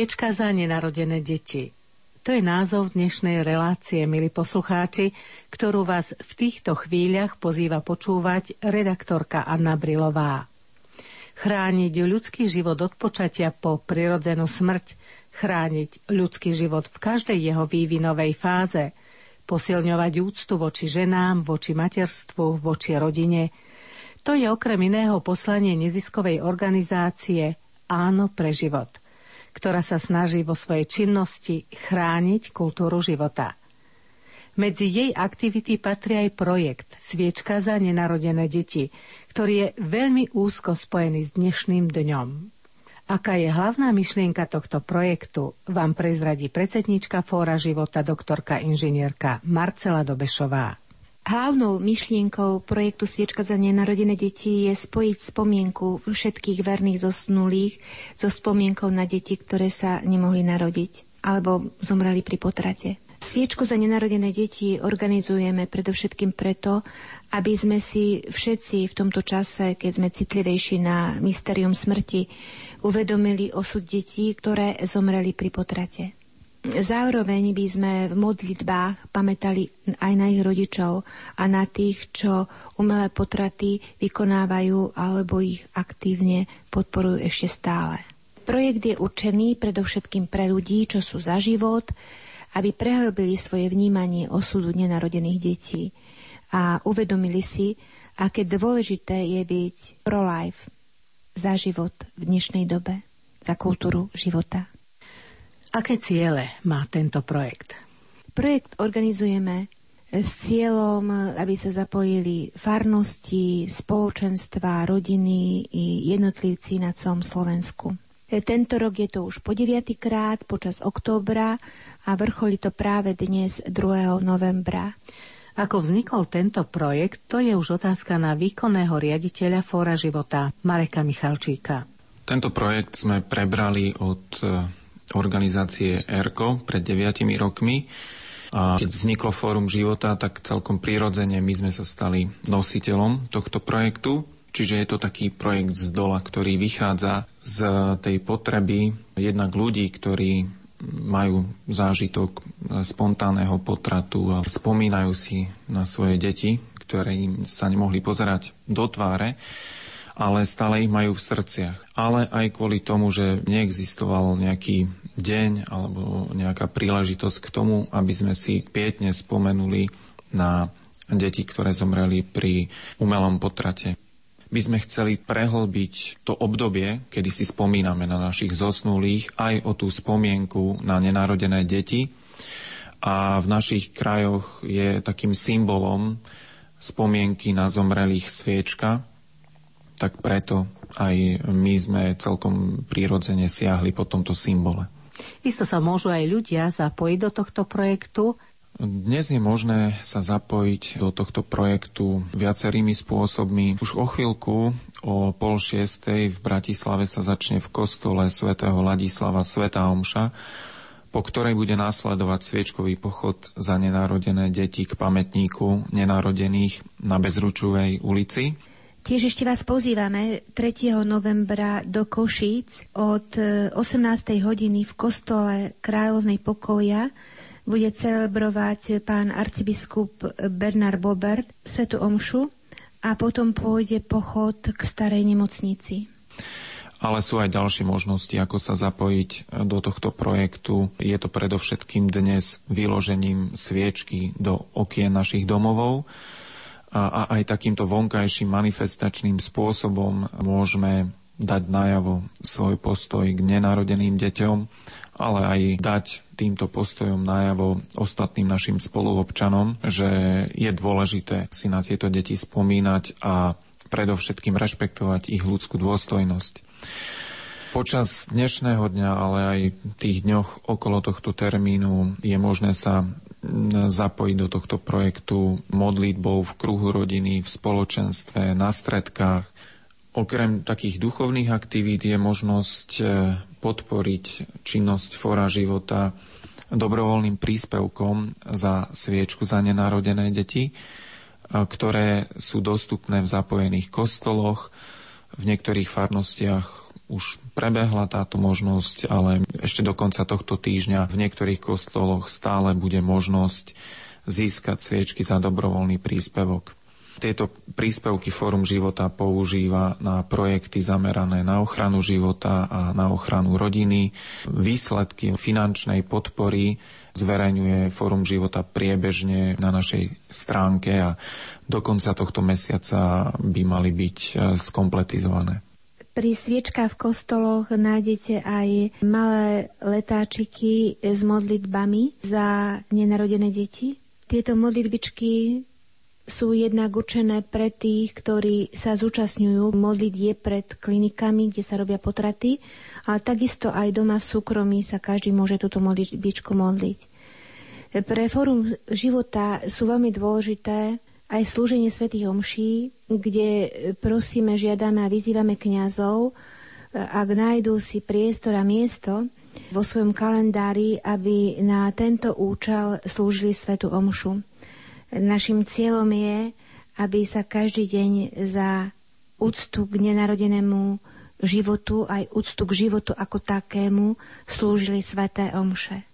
Sviečka za nenarodené deti. To je názov dnešnej relácie, milí poslucháči, ktorú vás v týchto chvíľach pozýva počúvať redaktorka Anna Brilová. Chrániť ľudský život od počatia po prirodzenú smrť, chrániť ľudský život v každej jeho vývinovej fáze, posilňovať úctu voči ženám, voči materstvu, voči rodine. To je okrem iného poslanie neziskovej organizácie Áno pre život – ktorá sa snaží vo svojej činnosti chrániť kultúru života. Medzi jej aktivity patrí aj projekt Sviečka za nenarodené deti, ktorý je veľmi úzko spojený s dnešným dňom. Aká je hlavná myšlienka tohto projektu, vám prezradí predsednička Fóra života doktorka inžinierka Marcela Dobešová. Hlavnou myšlienkou projektu Sviečka za nenarodené deti je spojiť spomienku všetkých verných zosnulých so spomienkou na deti, ktoré sa nemohli narodiť alebo zomreli pri potrate. Sviečku za nenarodené deti organizujeme predovšetkým preto, aby sme si všetci v tomto čase, keď sme citlivejší na mysterium smrti, uvedomili osud detí, ktoré zomreli pri potrate. Zároveň by sme v modlitbách pamätali aj na ich rodičov a na tých, čo umelé potraty vykonávajú alebo ich aktívne podporujú ešte stále. Projekt je určený predovšetkým pre ľudí, čo sú za život, aby prehlbili svoje vnímanie osudu nenarodených detí a uvedomili si, aké dôležité je byť pro-life za život v dnešnej dobe, za kultúru života. Aké ciele má tento projekt? Projekt organizujeme s cieľom, aby sa zapojili farnosti, spoločenstva, rodiny i jednotlivci na celom Slovensku. Tento rok je to už po deviatýkrát počas októbra a vrcholí to práve dnes 2. novembra. Ako vznikol tento projekt, to je už otázka na výkonného riaditeľa Fóra života Mareka Michalčíka. Tento projekt sme prebrali od organizácie ERKO pred 9 rokmi. A keď vzniklo Fórum života, tak celkom prirodzene my sme sa stali nositeľom tohto projektu. Čiže je to taký projekt z dola, ktorý vychádza z tej potreby jednak ľudí, ktorí majú zážitok spontánneho potratu a spomínajú si na svoje deti, ktoré im sa nemohli pozerať do tváre ale stále ich majú v srdciach. Ale aj kvôli tomu, že neexistoval nejaký deň alebo nejaká príležitosť k tomu, aby sme si pietne spomenuli na deti, ktoré zomreli pri umelom potrate. My sme chceli prehlbiť to obdobie, kedy si spomíname na našich zosnulých, aj o tú spomienku na nenarodené deti. A v našich krajoch je takým symbolom spomienky na zomrelých sviečka, tak preto aj my sme celkom prirodzene siahli po tomto symbole. Isto sa môžu aj ľudia zapojiť do tohto projektu. Dnes je možné sa zapojiť do tohto projektu viacerými spôsobmi. Už o chvíľku o pol šiestej v Bratislave sa začne v kostole svätého Ladislava Sveta Omša, po ktorej bude následovať sviečkový pochod za nenarodené deti k pamätníku nenarodených na Bezručovej ulici. Tiež ešte vás pozývame 3. novembra do Košíc od 18. E, hodiny v kostole Kráľovnej pokoja bude celebrovať pán arcibiskup Bernard Bobert Svetu Omšu a potom pôjde pochod k starej nemocnici. Ale sú aj ďalšie možnosti, ako sa zapojiť do tohto projektu. Je to predovšetkým dnes vyložením sviečky do okien našich domovov a, a aj takýmto vonkajším manifestačným spôsobom môžeme dať najavo svoj postoj k nenarodeným deťom, ale aj dať týmto postojom najavo ostatným našim spoluobčanom, že je dôležité si na tieto deti spomínať a predovšetkým rešpektovať ich ľudskú dôstojnosť. Počas dnešného dňa, ale aj tých dňoch okolo tohto termínu je možné sa zapojiť do tohto projektu modlitbou v kruhu rodiny, v spoločenstve, na stredkách. Okrem takých duchovných aktivít je možnosť e, podporiť činnosť Fora života dobrovoľným príspevkom za sviečku za nenarodené deti, e, ktoré sú dostupné v zapojených kostoloch, v niektorých farnostiach už prebehla táto možnosť, ale ešte do konca tohto týždňa v niektorých kostoloch stále bude možnosť získať sviečky za dobrovoľný príspevok. Tieto príspevky Fórum života používa na projekty zamerané na ochranu života a na ochranu rodiny. Výsledky finančnej podpory zverejňuje Fórum života priebežne na našej stránke a do konca tohto mesiaca by mali byť e, skompletizované. Pri sviečkách v kostoloch nájdete aj malé letáčiky s modlitbami za nenarodené deti. Tieto modlitbičky sú jednak určené pre tých, ktorí sa zúčastňujú modlitie pred klinikami, kde sa robia potraty, ale takisto aj doma v súkromí sa každý môže túto modlitbičku modliť. Pre fórum života sú veľmi dôležité aj slúženie svätých omší, kde prosíme, žiadame a vyzývame kňazov, ak nájdú si priestor a miesto vo svojom kalendári, aby na tento účel slúžili svetu omšu. Našim cieľom je, aby sa každý deň za úctu k nenarodenému životu, aj úctu k životu ako takému, slúžili sveté omše.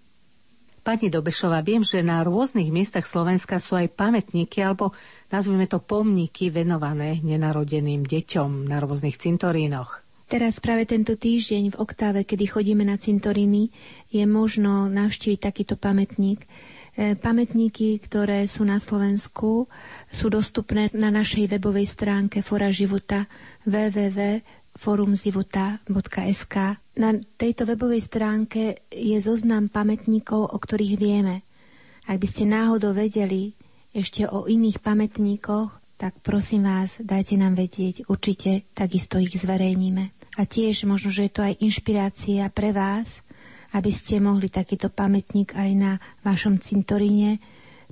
Pani Dobešová, viem, že na rôznych miestach Slovenska sú aj pamätníky alebo nazvime to pomníky venované nenarodeným deťom na rôznych cintorínoch. Teraz práve tento týždeň v oktáve, kedy chodíme na cintoríny, je možno navštíviť takýto pamätník. E, pamätníky, ktoré sú na Slovensku, sú dostupné na našej webovej stránke Fora života www.forumzivota.sk. Na tejto webovej stránke je zoznam pamätníkov, o ktorých vieme. Ak by ste náhodou vedeli ešte o iných pamätníkoch, tak prosím vás, dajte nám vedieť, určite takisto ich zverejníme. A tiež možno, že je to aj inšpirácia pre vás, aby ste mohli takýto pamätník aj na vašom cintoríne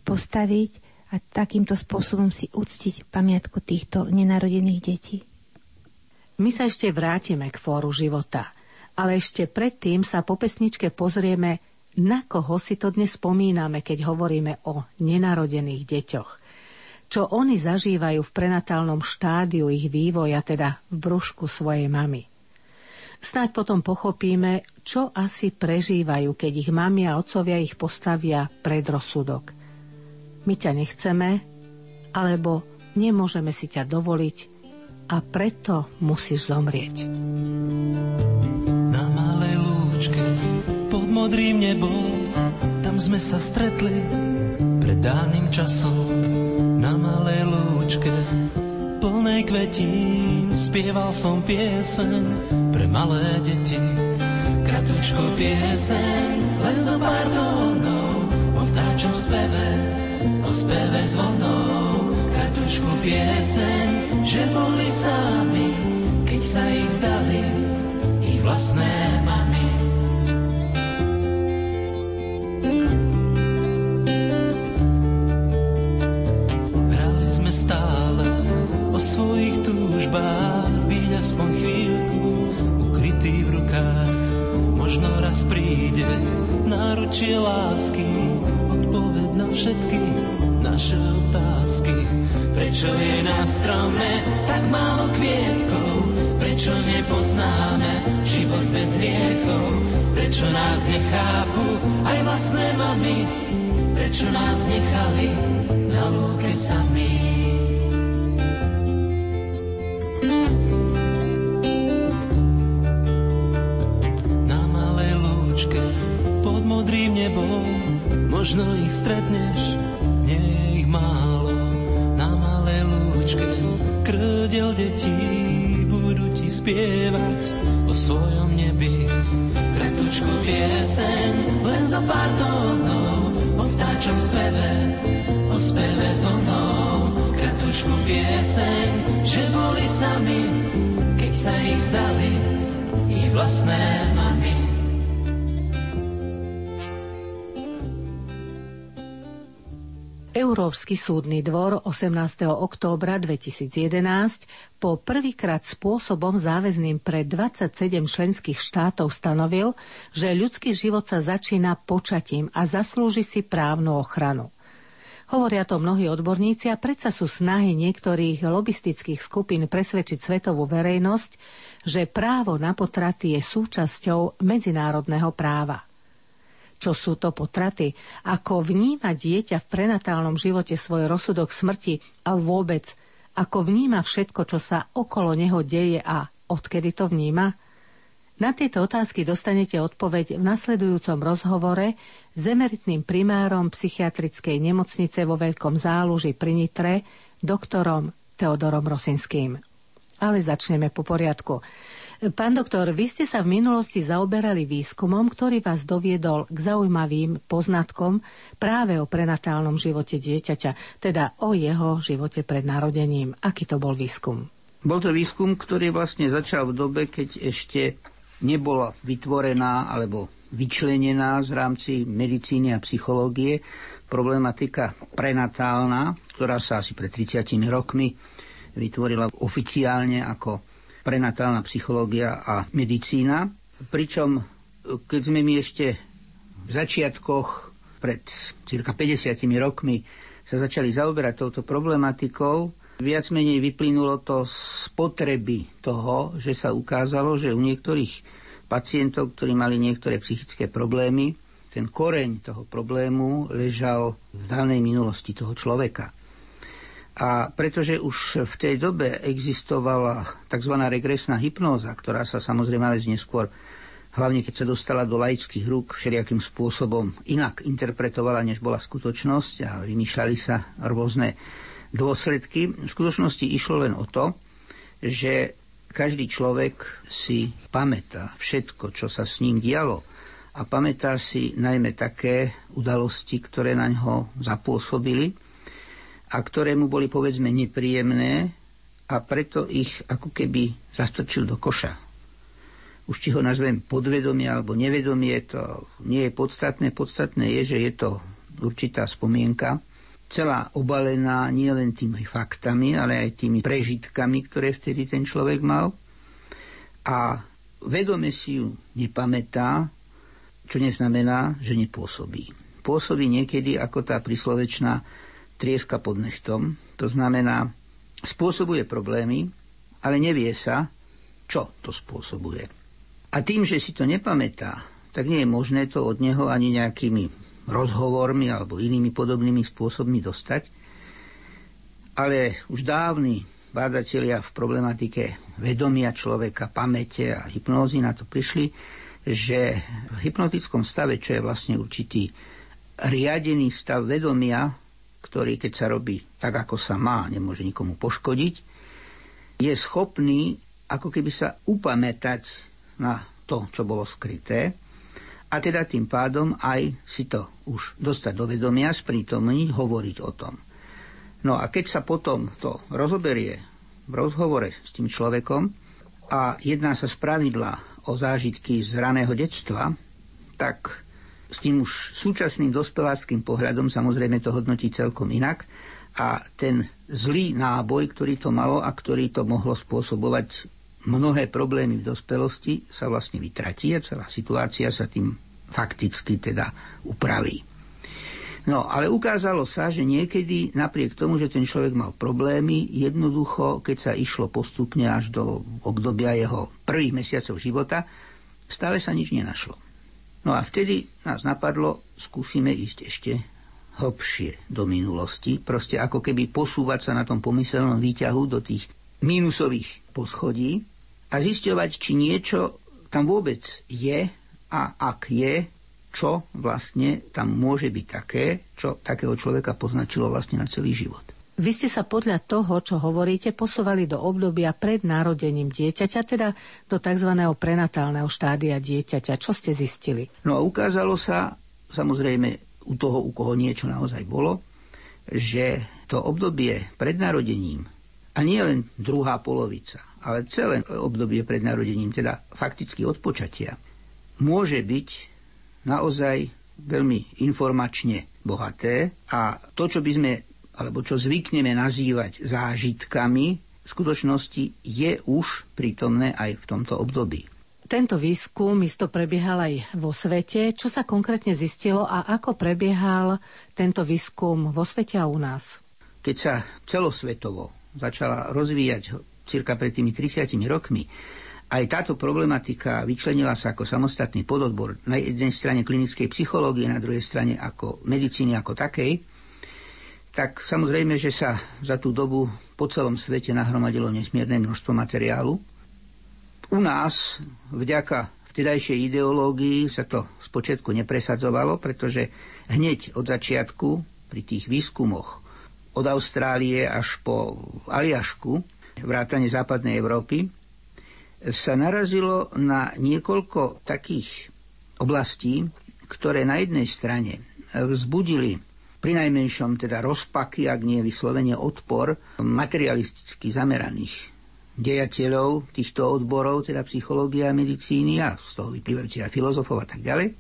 postaviť a takýmto spôsobom si uctiť pamiatku týchto nenarodených detí. My sa ešte vrátime k fóru života, ale ešte predtým sa po pesničke pozrieme, na koho si to dnes spomíname, keď hovoríme o nenarodených deťoch. Čo oni zažívajú v prenatálnom štádiu ich vývoja, teda v brúšku svojej mamy. Snáď potom pochopíme, čo asi prežívajú, keď ich mami a otcovia ich postavia pred rozsudok. My ťa nechceme, alebo nemôžeme si ťa dovoliť a preto musíš zomrieť. Na malej lúčke pod modrým nebom tam sme sa stretli pred dávnym časom na malej lúčke plnej kvetín spieval som pieseň pre malé deti kratučko pieseň, len zo pár tónov, o vtáčom speve, o speve zvonov. Kratučku pieseň, že boli sami, keď sa ich vzdali, ich vlastné mami. Hrali sme stále o svojich túžbách, byť aspoň chvíľku ukrytý v rukách Možno raz príde náručie lásky, všetky naše otázky. Prečo je na strome tak málo kvietkov? Prečo nepoznáme život bez hriechov? Prečo nás nechápu aj vlastné mamy? Prečo nás nechali na lúke samých? Možno ich stretneš, nie ich málo Na malé lúčke. Krdiel detí Budú ti spievať o svojom nebi. Kratučku pieseň, len za pár tónov O vtáčom speve, o speve zvonov. Kratučku pieseň, že boli sami Keď sa ich vzdali, ich vlastné mami Európsky súdny dvor 18. októbra 2011 po prvýkrát spôsobom záväzným pre 27 členských štátov stanovil, že ľudský život sa začína počatím a zaslúži si právnu ochranu. Hovoria to mnohí odborníci a predsa sú snahy niektorých lobistických skupín presvedčiť svetovú verejnosť, že právo na potraty je súčasťou medzinárodného práva. Čo sú to potraty? Ako vníma dieťa v prenatálnom živote svoj rozsudok smrti a vôbec ako vníma všetko, čo sa okolo neho deje a odkedy to vníma? Na tieto otázky dostanete odpoveď v nasledujúcom rozhovore s emeritným primárom psychiatrickej nemocnice vo Veľkom záluži pri Nitre, doktorom Teodorom Rosinským. Ale začneme po poriadku. Pán doktor, vy ste sa v minulosti zaoberali výskumom, ktorý vás doviedol k zaujímavým poznatkom práve o prenatálnom živote dieťaťa, teda o jeho živote pred narodením. Aký to bol výskum? Bol to výskum, ktorý vlastne začal v dobe, keď ešte nebola vytvorená alebo vyčlenená z rámci medicíny a psychológie problematika prenatálna, ktorá sa asi pred 30 rokmi vytvorila oficiálne ako prenatálna psychológia a medicína. Pričom, keď sme my ešte v začiatkoch pred cirka 50 rokmi sa začali zaoberať touto problematikou, viac menej vyplynulo to z potreby toho, že sa ukázalo, že u niektorých pacientov, ktorí mali niektoré psychické problémy, ten koreň toho problému ležal v danej minulosti toho človeka. A pretože už v tej dobe existovala tzv. regresná hypnóza, ktorá sa samozrejme aj neskôr, hlavne keď sa dostala do laických rúk, všelijakým spôsobom inak interpretovala, než bola skutočnosť a vymýšľali sa rôzne dôsledky. V skutočnosti išlo len o to, že každý človek si pamätá všetko, čo sa s ním dialo a pamätá si najmä také udalosti, ktoré na ňo zapôsobili a ktoré mu boli povedzme nepríjemné a preto ich ako keby zastrčil do koša. Už či ho nazvem podvedomie alebo nevedomie, to nie je podstatné. Podstatné je, že je to určitá spomienka, celá obalená nielen tými faktami, ale aj tými prežitkami, ktoré vtedy ten človek mal. A vedome si ju nepamätá, čo neznamená, že nepôsobí. Pôsobí niekedy ako tá príslovečná trieska pod nechtom, to znamená, spôsobuje problémy, ale nevie sa, čo to spôsobuje. A tým, že si to nepamätá, tak nie je možné to od neho ani nejakými rozhovormi alebo inými podobnými spôsobmi dostať. Ale už dávni bádatelia v problematike vedomia človeka, pamäte a hypnózy na to prišli, že v hypnotickom stave, čo je vlastne určitý riadený stav vedomia, ktorý keď sa robí tak, ako sa má, nemôže nikomu poškodiť, je schopný ako keby sa upamätať na to, čo bolo skryté a teda tým pádom aj si to už dostať do vedomia, sprítomniť, hovoriť o tom. No a keď sa potom to rozoberie v rozhovore s tým človekom a jedná sa z pravidla o zážitky z raného detstva, tak s tým už súčasným dospeláckým pohľadom samozrejme to hodnotí celkom inak a ten zlý náboj, ktorý to malo a ktorý to mohlo spôsobovať mnohé problémy v dospelosti, sa vlastne vytratí a celá situácia sa tým fakticky teda upraví. No, ale ukázalo sa, že niekedy napriek tomu, že ten človek mal problémy, jednoducho, keď sa išlo postupne až do obdobia jeho prvých mesiacov života, stále sa nič nenašlo. No a vtedy nás napadlo, skúsime ísť ešte hlbšie do minulosti, proste ako keby posúvať sa na tom pomyselnom výťahu do tých mínusových poschodí a zisťovať, či niečo tam vôbec je a ak je, čo vlastne tam môže byť také, čo takého človeka poznačilo vlastne na celý život. Vy ste sa podľa toho, čo hovoríte, posúvali do obdobia pred narodením dieťaťa, teda do tzv. prenatálneho štádia dieťaťa. Čo ste zistili? No a ukázalo sa, samozrejme, u toho, u koho niečo naozaj bolo, že to obdobie pred narodením, a nie len druhá polovica, ale celé obdobie pred narodením, teda fakticky od počatia, môže byť naozaj veľmi informačne bohaté a to, čo by sme, alebo čo zvykneme nazývať zážitkami, v skutočnosti je už prítomné aj v tomto období. Tento výskum isto prebiehal aj vo svete. Čo sa konkrétne zistilo a ako prebiehal tento výskum vo svete a u nás? Keď sa celosvetovo začala rozvíjať cirka pred tými 30 rokmi aj táto problematika vyčlenila sa ako samostatný pododbor na jednej strane klinickej psychológie, na druhej strane ako medicíny ako takej, tak samozrejme, že sa za tú dobu po celom svete nahromadilo nesmierne množstvo materiálu. U nás, vďaka vtedajšej ideológii, sa to spočiatku nepresadzovalo, pretože hneď od začiatku pri tých výskumoch od Austrálie až po Aliašku, vrátane západnej Európy, sa narazilo na niekoľko takých oblastí, ktoré na jednej strane vzbudili pri najmenšom teda rozpaky, ak nie vyslovene odpor materialisticky zameraných dejateľov týchto odborov, teda psychológia a medicíny a z toho vyplývajúci aj filozofov a tak ďalej.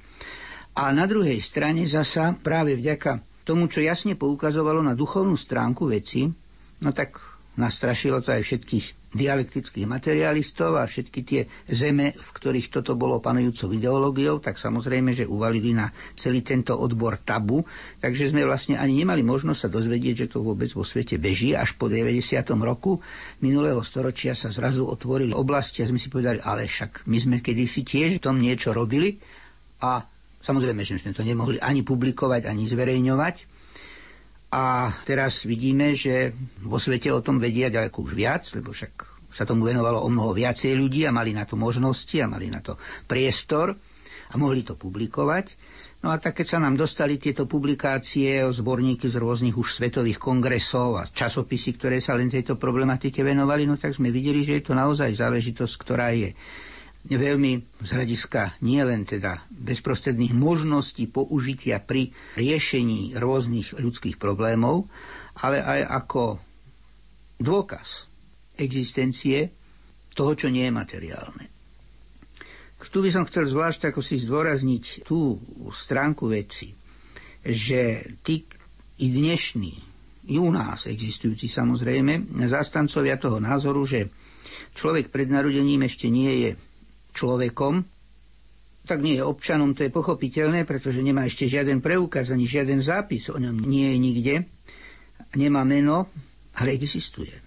A na druhej strane zasa práve vďaka tomu, čo jasne poukazovalo na duchovnú stránku veci, no tak nastrašilo to aj všetkých dialektických materialistov a všetky tie zeme, v ktorých toto bolo panujúcou ideológiou, tak samozrejme, že uvalili na celý tento odbor tabu. Takže sme vlastne ani nemali možnosť sa dozvedieť, že to vôbec vo svete beží. Až po 90. roku minulého storočia sa zrazu otvorili oblasti a sme si povedali, ale však my sme kedysi tiež tom niečo robili a samozrejme, že sme to nemohli ani publikovať, ani zverejňovať. A teraz vidíme, že vo svete o tom vedia ďaleko už viac, lebo však sa tomu venovalo o mnoho viacej ľudí a mali na to možnosti a mali na to priestor a mohli to publikovať. No a tak keď sa nám dostali tieto publikácie zborníky z rôznych už svetových kongresov a časopisy, ktoré sa len tejto problematike venovali, no tak sme videli, že je to naozaj záležitosť, ktorá je veľmi z hľadiska nielen teda bezprostredných možností použitia pri riešení rôznych ľudských problémov, ale aj ako dôkaz existencie toho, čo nie je materiálne. Tu by som chcel zvlášť ako si zdôrazniť tú stránku veci, že tí i dnešní, i u nás existujúci samozrejme, zastancovia toho názoru, že človek pred narodením ešte nie je človekom, tak nie je občanom, to je pochopiteľné, pretože nemá ešte žiaden preukaz, ani žiaden zápis o ňom nie je nikde, nemá meno, ale existuje.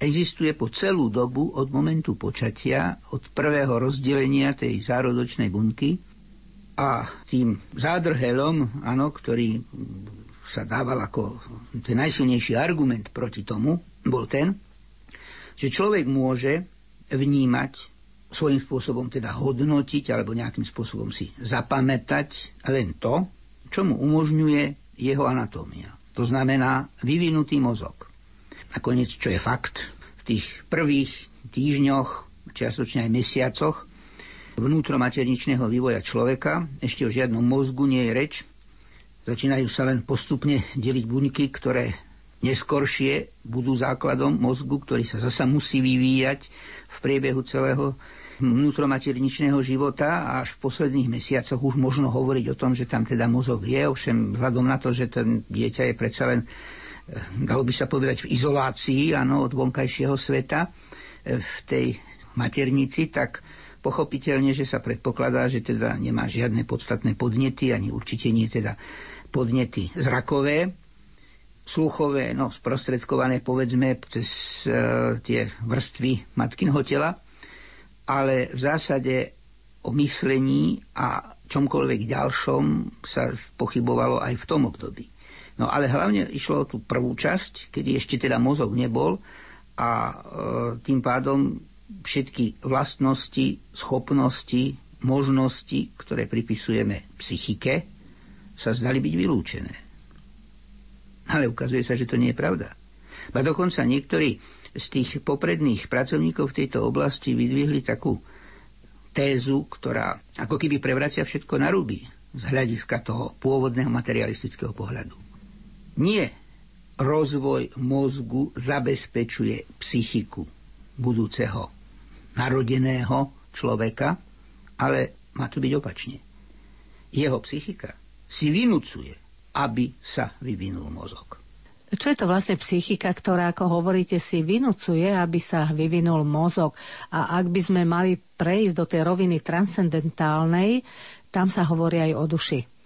Existuje po celú dobu od momentu počatia, od prvého rozdelenia tej zárodočnej bunky a tým zádrhelom, áno, ktorý sa dával ako ten najsilnejší argument proti tomu, bol ten, že človek môže vnímať svojím spôsobom teda hodnotiť alebo nejakým spôsobom si zapamätať len to, čo mu umožňuje jeho anatómia. To znamená vyvinutý mozog. Nakoniec, čo je fakt, v tých prvých týždňoch, čiastočne aj mesiacoch vnútromaterničného vývoja človeka, ešte o žiadnom mozgu nie je reč, začínajú sa len postupne deliť bunky, ktoré neskoršie budú základom mozgu, ktorý sa zasa musí vyvíjať v priebehu celého vnútromaterničného života a až v posledných mesiacoch už možno hovoriť o tom, že tam teda mozog je, ovšem vzhľadom na to, že ten dieťa je predsa len, dalo by sa povedať, v izolácii ano, od vonkajšieho sveta eh, v tej maternici, tak pochopiteľne, že sa predpokladá, že teda nemá žiadne podstatné podnety, ani určite nie teda podnety zrakové, sluchové, no sprostredkované povedzme cez e, tie vrstvy matkinho tela ale v zásade o myslení a čomkoľvek ďalšom sa pochybovalo aj v tom období. No ale hlavne išlo o tú prvú časť, kedy ešte teda mozog nebol a e, tým pádom všetky vlastnosti, schopnosti, možnosti, ktoré pripisujeme psychike, sa zdali byť vylúčené. Ale ukazuje sa, že to nie je pravda. Ba dokonca niektorí z tých popredných pracovníkov v tejto oblasti vydvihli takú tézu, ktorá ako keby prevracia všetko na ruby z hľadiska toho pôvodného materialistického pohľadu. Nie rozvoj mozgu zabezpečuje psychiku budúceho narodeného človeka, ale má to byť opačne. Jeho psychika si vynúcuje, aby sa vyvinul mozog. Čo je to vlastne psychika, ktorá, ako hovoríte, si vynúcuje, aby sa vyvinul mozog? A ak by sme mali prejsť do tej roviny transcendentálnej, tam sa hovorí aj o duši.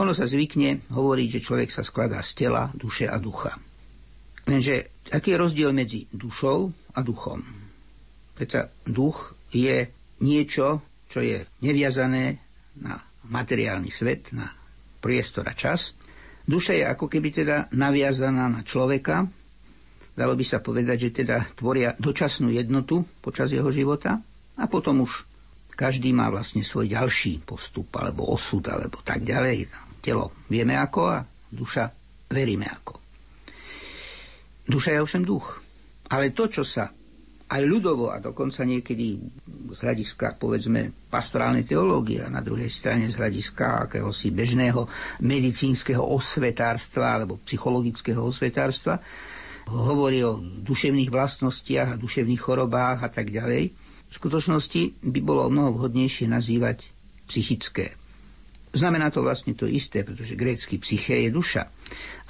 Ono sa zvykne hovoriť, že človek sa skladá z tela, duše a ducha. Lenže aký je rozdiel medzi dušou a duchom? Preto duch je niečo, čo je neviazané na materiálny svet, na priestor a čas. Duša je ako keby teda naviazaná na človeka. Dalo by sa povedať, že teda tvoria dočasnú jednotu počas jeho života a potom už každý má vlastne svoj ďalší postup alebo osud alebo tak ďalej. Telo vieme ako a duša veríme ako. Duša je ovšem duch. Ale to, čo sa aj ľudovo a dokonca niekedy z hľadiska, povedzme, pastorálnej teológie a na druhej strane z hľadiska akéhosi bežného medicínskeho osvetárstva alebo psychologického osvetárstva, hovorí o duševných vlastnostiach a duševných chorobách a tak ďalej. V skutočnosti by bolo mnoho vhodnejšie nazývať psychické. Znamená to vlastne to isté, pretože grécky psyché je duša.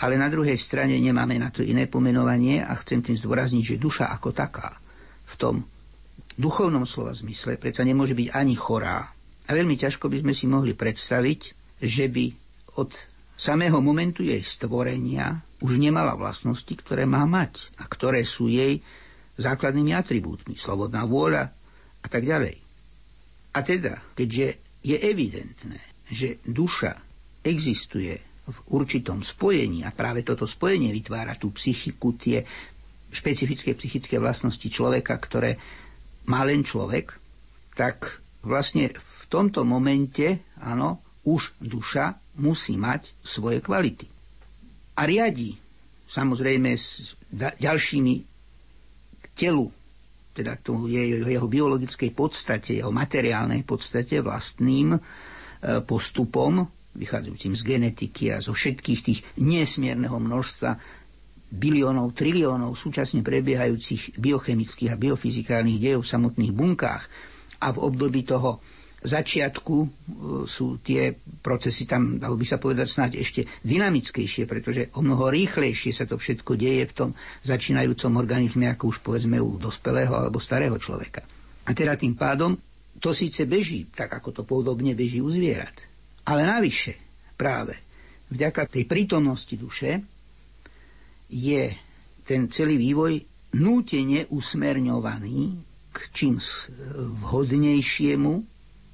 Ale na druhej strane nemáme na to iné pomenovanie a chcem tým zdôrazniť, že duša ako taká v tom duchovnom slova zmysle predsa nemôže byť ani chorá. A veľmi ťažko by sme si mohli predstaviť, že by od samého momentu jej stvorenia už nemala vlastnosti, ktoré má mať a ktoré sú jej základnými atribútmi. Slobodná vôľa a tak ďalej. A teda, keďže je evidentné, že duša existuje v určitom spojení a práve toto spojenie vytvára tú psychiku, tie špecifické psychické vlastnosti človeka, ktoré má len človek, tak vlastne v tomto momente, áno, už duša musí mať svoje kvality. A riadi samozrejme s ďalšími telu, teda tu je jeho biologickej podstate, jeho materiálnej podstate, vlastným e, postupom, vychádzajúcim z genetiky a zo všetkých tých nesmierneho množstva biliónov, triliónov súčasne prebiehajúcich biochemických a biofyzikálnych dejov v samotných bunkách a v období toho začiatku e, sú tie procesy tam, dalo by sa povedať, snáď ešte dynamickejšie, pretože o mnoho rýchlejšie sa to všetko deje v tom začínajúcom organizme, ako už povedzme u dospelého alebo starého človeka. A teda tým pádom to síce beží, tak ako to podobne beží u zvierat. Ale navyše práve vďaka tej prítomnosti duše je ten celý vývoj nútene usmerňovaný k čím vhodnejšiemu,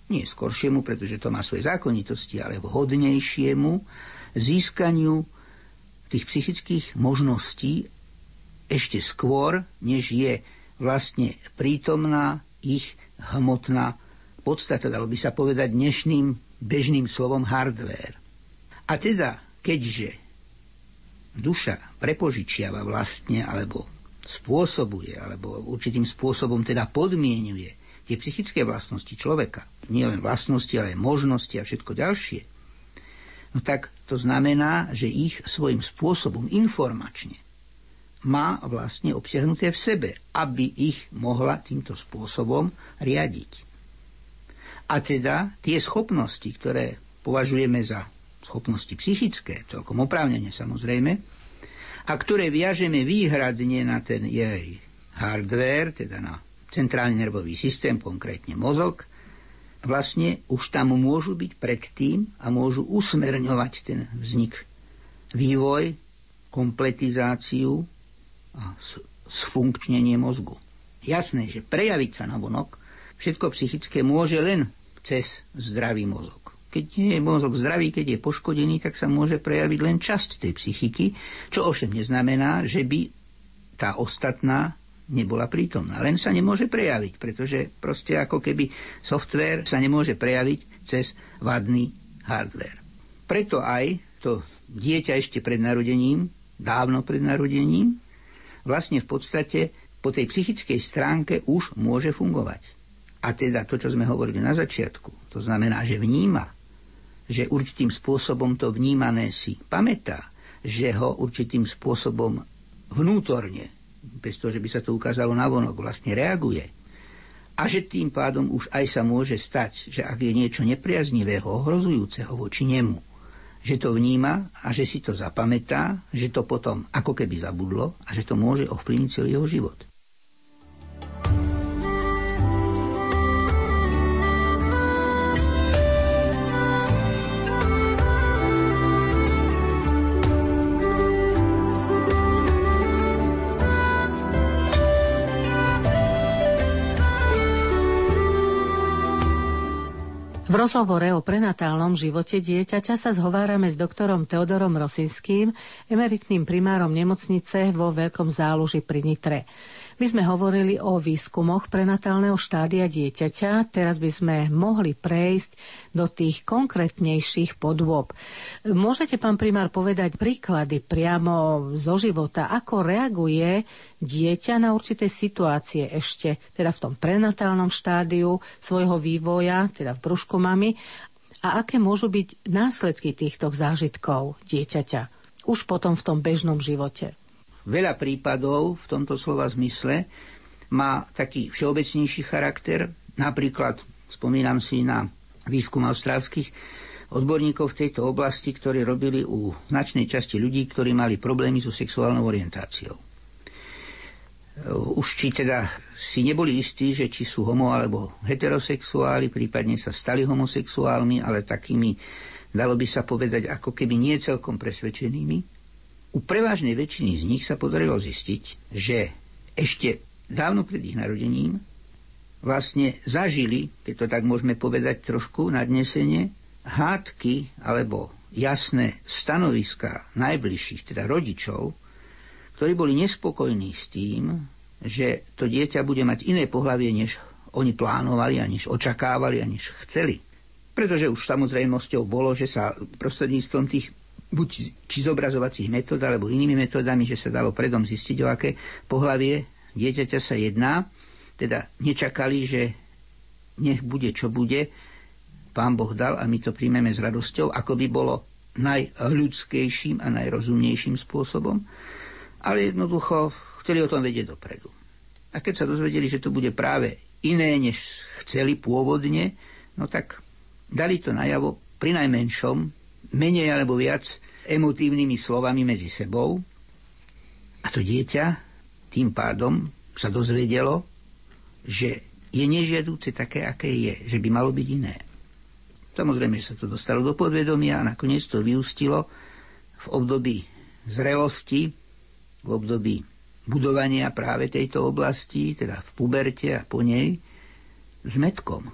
nie skoršiemu, pretože to má svoje zákonitosti, ale vhodnejšiemu získaniu tých psychických možností ešte skôr, než je vlastne prítomná ich hmotná podstata, dalo by sa povedať dnešným bežným slovom hardware. A teda, keďže duša prepožičiava vlastne, alebo spôsobuje, alebo určitým spôsobom teda podmienuje tie psychické vlastnosti človeka, nie len vlastnosti, ale aj možnosti a všetko ďalšie, no tak to znamená, že ich svojím spôsobom informačne má vlastne obsiahnuté v sebe, aby ich mohla týmto spôsobom riadiť. A teda tie schopnosti, ktoré považujeme za schopnosti psychické, celkom oprávnene samozrejme, a ktoré viažeme výhradne na ten jej hardware, teda na centrálny nervový systém, konkrétne mozog, vlastne už tam môžu byť predtým a môžu usmerňovať ten vznik, vývoj, kompletizáciu a sfunkčnenie mozgu. Jasné, že prejaviť sa na vonok všetko psychické môže len cez zdravý mozog. Keď nie je mozog zdravý, keď je poškodený, tak sa môže prejaviť len časť tej psychiky, čo ovšem neznamená, že by tá ostatná nebola prítomná. Len sa nemôže prejaviť, pretože proste ako keby software sa nemôže prejaviť cez vadný hardware. Preto aj to dieťa ešte pred narodením, dávno pred narodením, vlastne v podstate po tej psychickej stránke už môže fungovať. A teda to, čo sme hovorili na začiatku, to znamená, že vníma že určitým spôsobom to vnímané si pamätá, že ho určitým spôsobom vnútorne, bez toho, že by sa to ukázalo navonok, vlastne reaguje. A že tým pádom už aj sa môže stať, že ak je niečo nepriaznivého, ohrozujúceho voči nemu, že to vníma a že si to zapamätá, že to potom ako keby zabudlo a že to môže ovplyvniť celý jeho život. Rozhovore o prenatálnom živote dieťaťa sa zhovárame s doktorom Teodorom Rosinským, emeritným primárom nemocnice vo Veľkom záluži pri Nitre. My sme hovorili o výskumoch prenatálneho štádia dieťaťa, teraz by sme mohli prejsť do tých konkrétnejších podôb. Môžete, pán primár, povedať príklady priamo zo života, ako reaguje dieťa na určité situácie ešte, teda v tom prenatálnom štádiu svojho vývoja, teda v brúšku mami, a aké môžu byť následky týchto zážitkov dieťaťa už potom v tom bežnom živote veľa prípadov v tomto slova zmysle má taký všeobecnejší charakter. Napríklad spomínam si na výskum austrálskych odborníkov v tejto oblasti, ktorí robili u značnej časti ľudí, ktorí mali problémy so sexuálnou orientáciou. Už či teda si neboli istí, že či sú homo alebo heterosexuáli, prípadne sa stali homosexuálmi, ale takými, dalo by sa povedať, ako keby nie celkom presvedčenými, u prevažnej väčšiny z nich sa podarilo zistiť, že ešte dávno pred ich narodením vlastne zažili, keď to tak môžeme povedať trošku nadnesenie, hádky alebo jasné stanoviska najbližších, teda rodičov, ktorí boli nespokojní s tým, že to dieťa bude mať iné pohlavie, než oni plánovali a než očakávali a než chceli. Pretože už samozrejmosťou bolo, že sa prostredníctvom tých buď či zobrazovacích metód, alebo inými metódami, že sa dalo predom zistiť, o aké pohlavie dieťaťa sa jedná. Teda nečakali, že nech bude, čo bude, pán Boh dal a my to príjmeme s radosťou, ako by bolo najľudskejším a najrozumnejším spôsobom. Ale jednoducho chceli o tom vedieť dopredu. A keď sa dozvedeli, že to bude práve iné, než chceli pôvodne, no tak dali to najavo pri najmenšom menej alebo viac emotívnymi slovami medzi sebou. A to dieťa tým pádom sa dozvedelo, že je nežiadúce také, aké je, že by malo byť iné. Samozrejme, že sa to dostalo do podvedomia a nakoniec to vyústilo v období zrelosti, v období budovania práve tejto oblasti, teda v puberte a po nej, s metkom,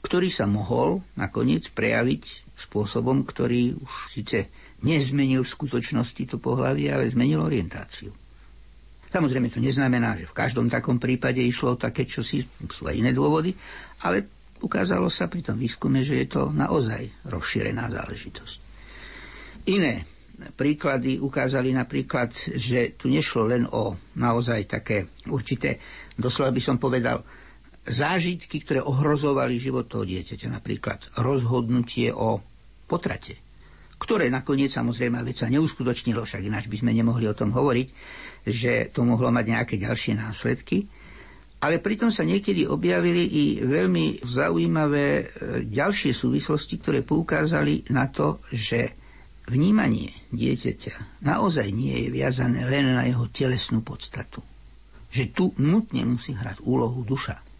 ktorý sa mohol nakoniec prejaviť spôsobom, ktorý už síce nezmenil v skutočnosti to pohľavie, ale zmenil orientáciu. Samozrejme to neznamená, že v každom takom prípade išlo o také, čo si sú aj iné dôvody, ale ukázalo sa pri tom výskume, že je to naozaj rozšírená záležitosť. Iné príklady ukázali napríklad, že tu nešlo len o naozaj také určité, doslova by som povedal, zážitky, ktoré ohrozovali život toho dieťaťa. Napríklad rozhodnutie o potrate, ktoré nakoniec samozrejme veď sa neuskutočnilo, však ináč by sme nemohli o tom hovoriť, že to mohlo mať nejaké ďalšie následky. Ale pritom sa niekedy objavili i veľmi zaujímavé e, ďalšie súvislosti, ktoré poukázali na to, že vnímanie dieťaťa naozaj nie je viazané len na jeho telesnú podstatu. Že tu nutne musí hrať úlohu duša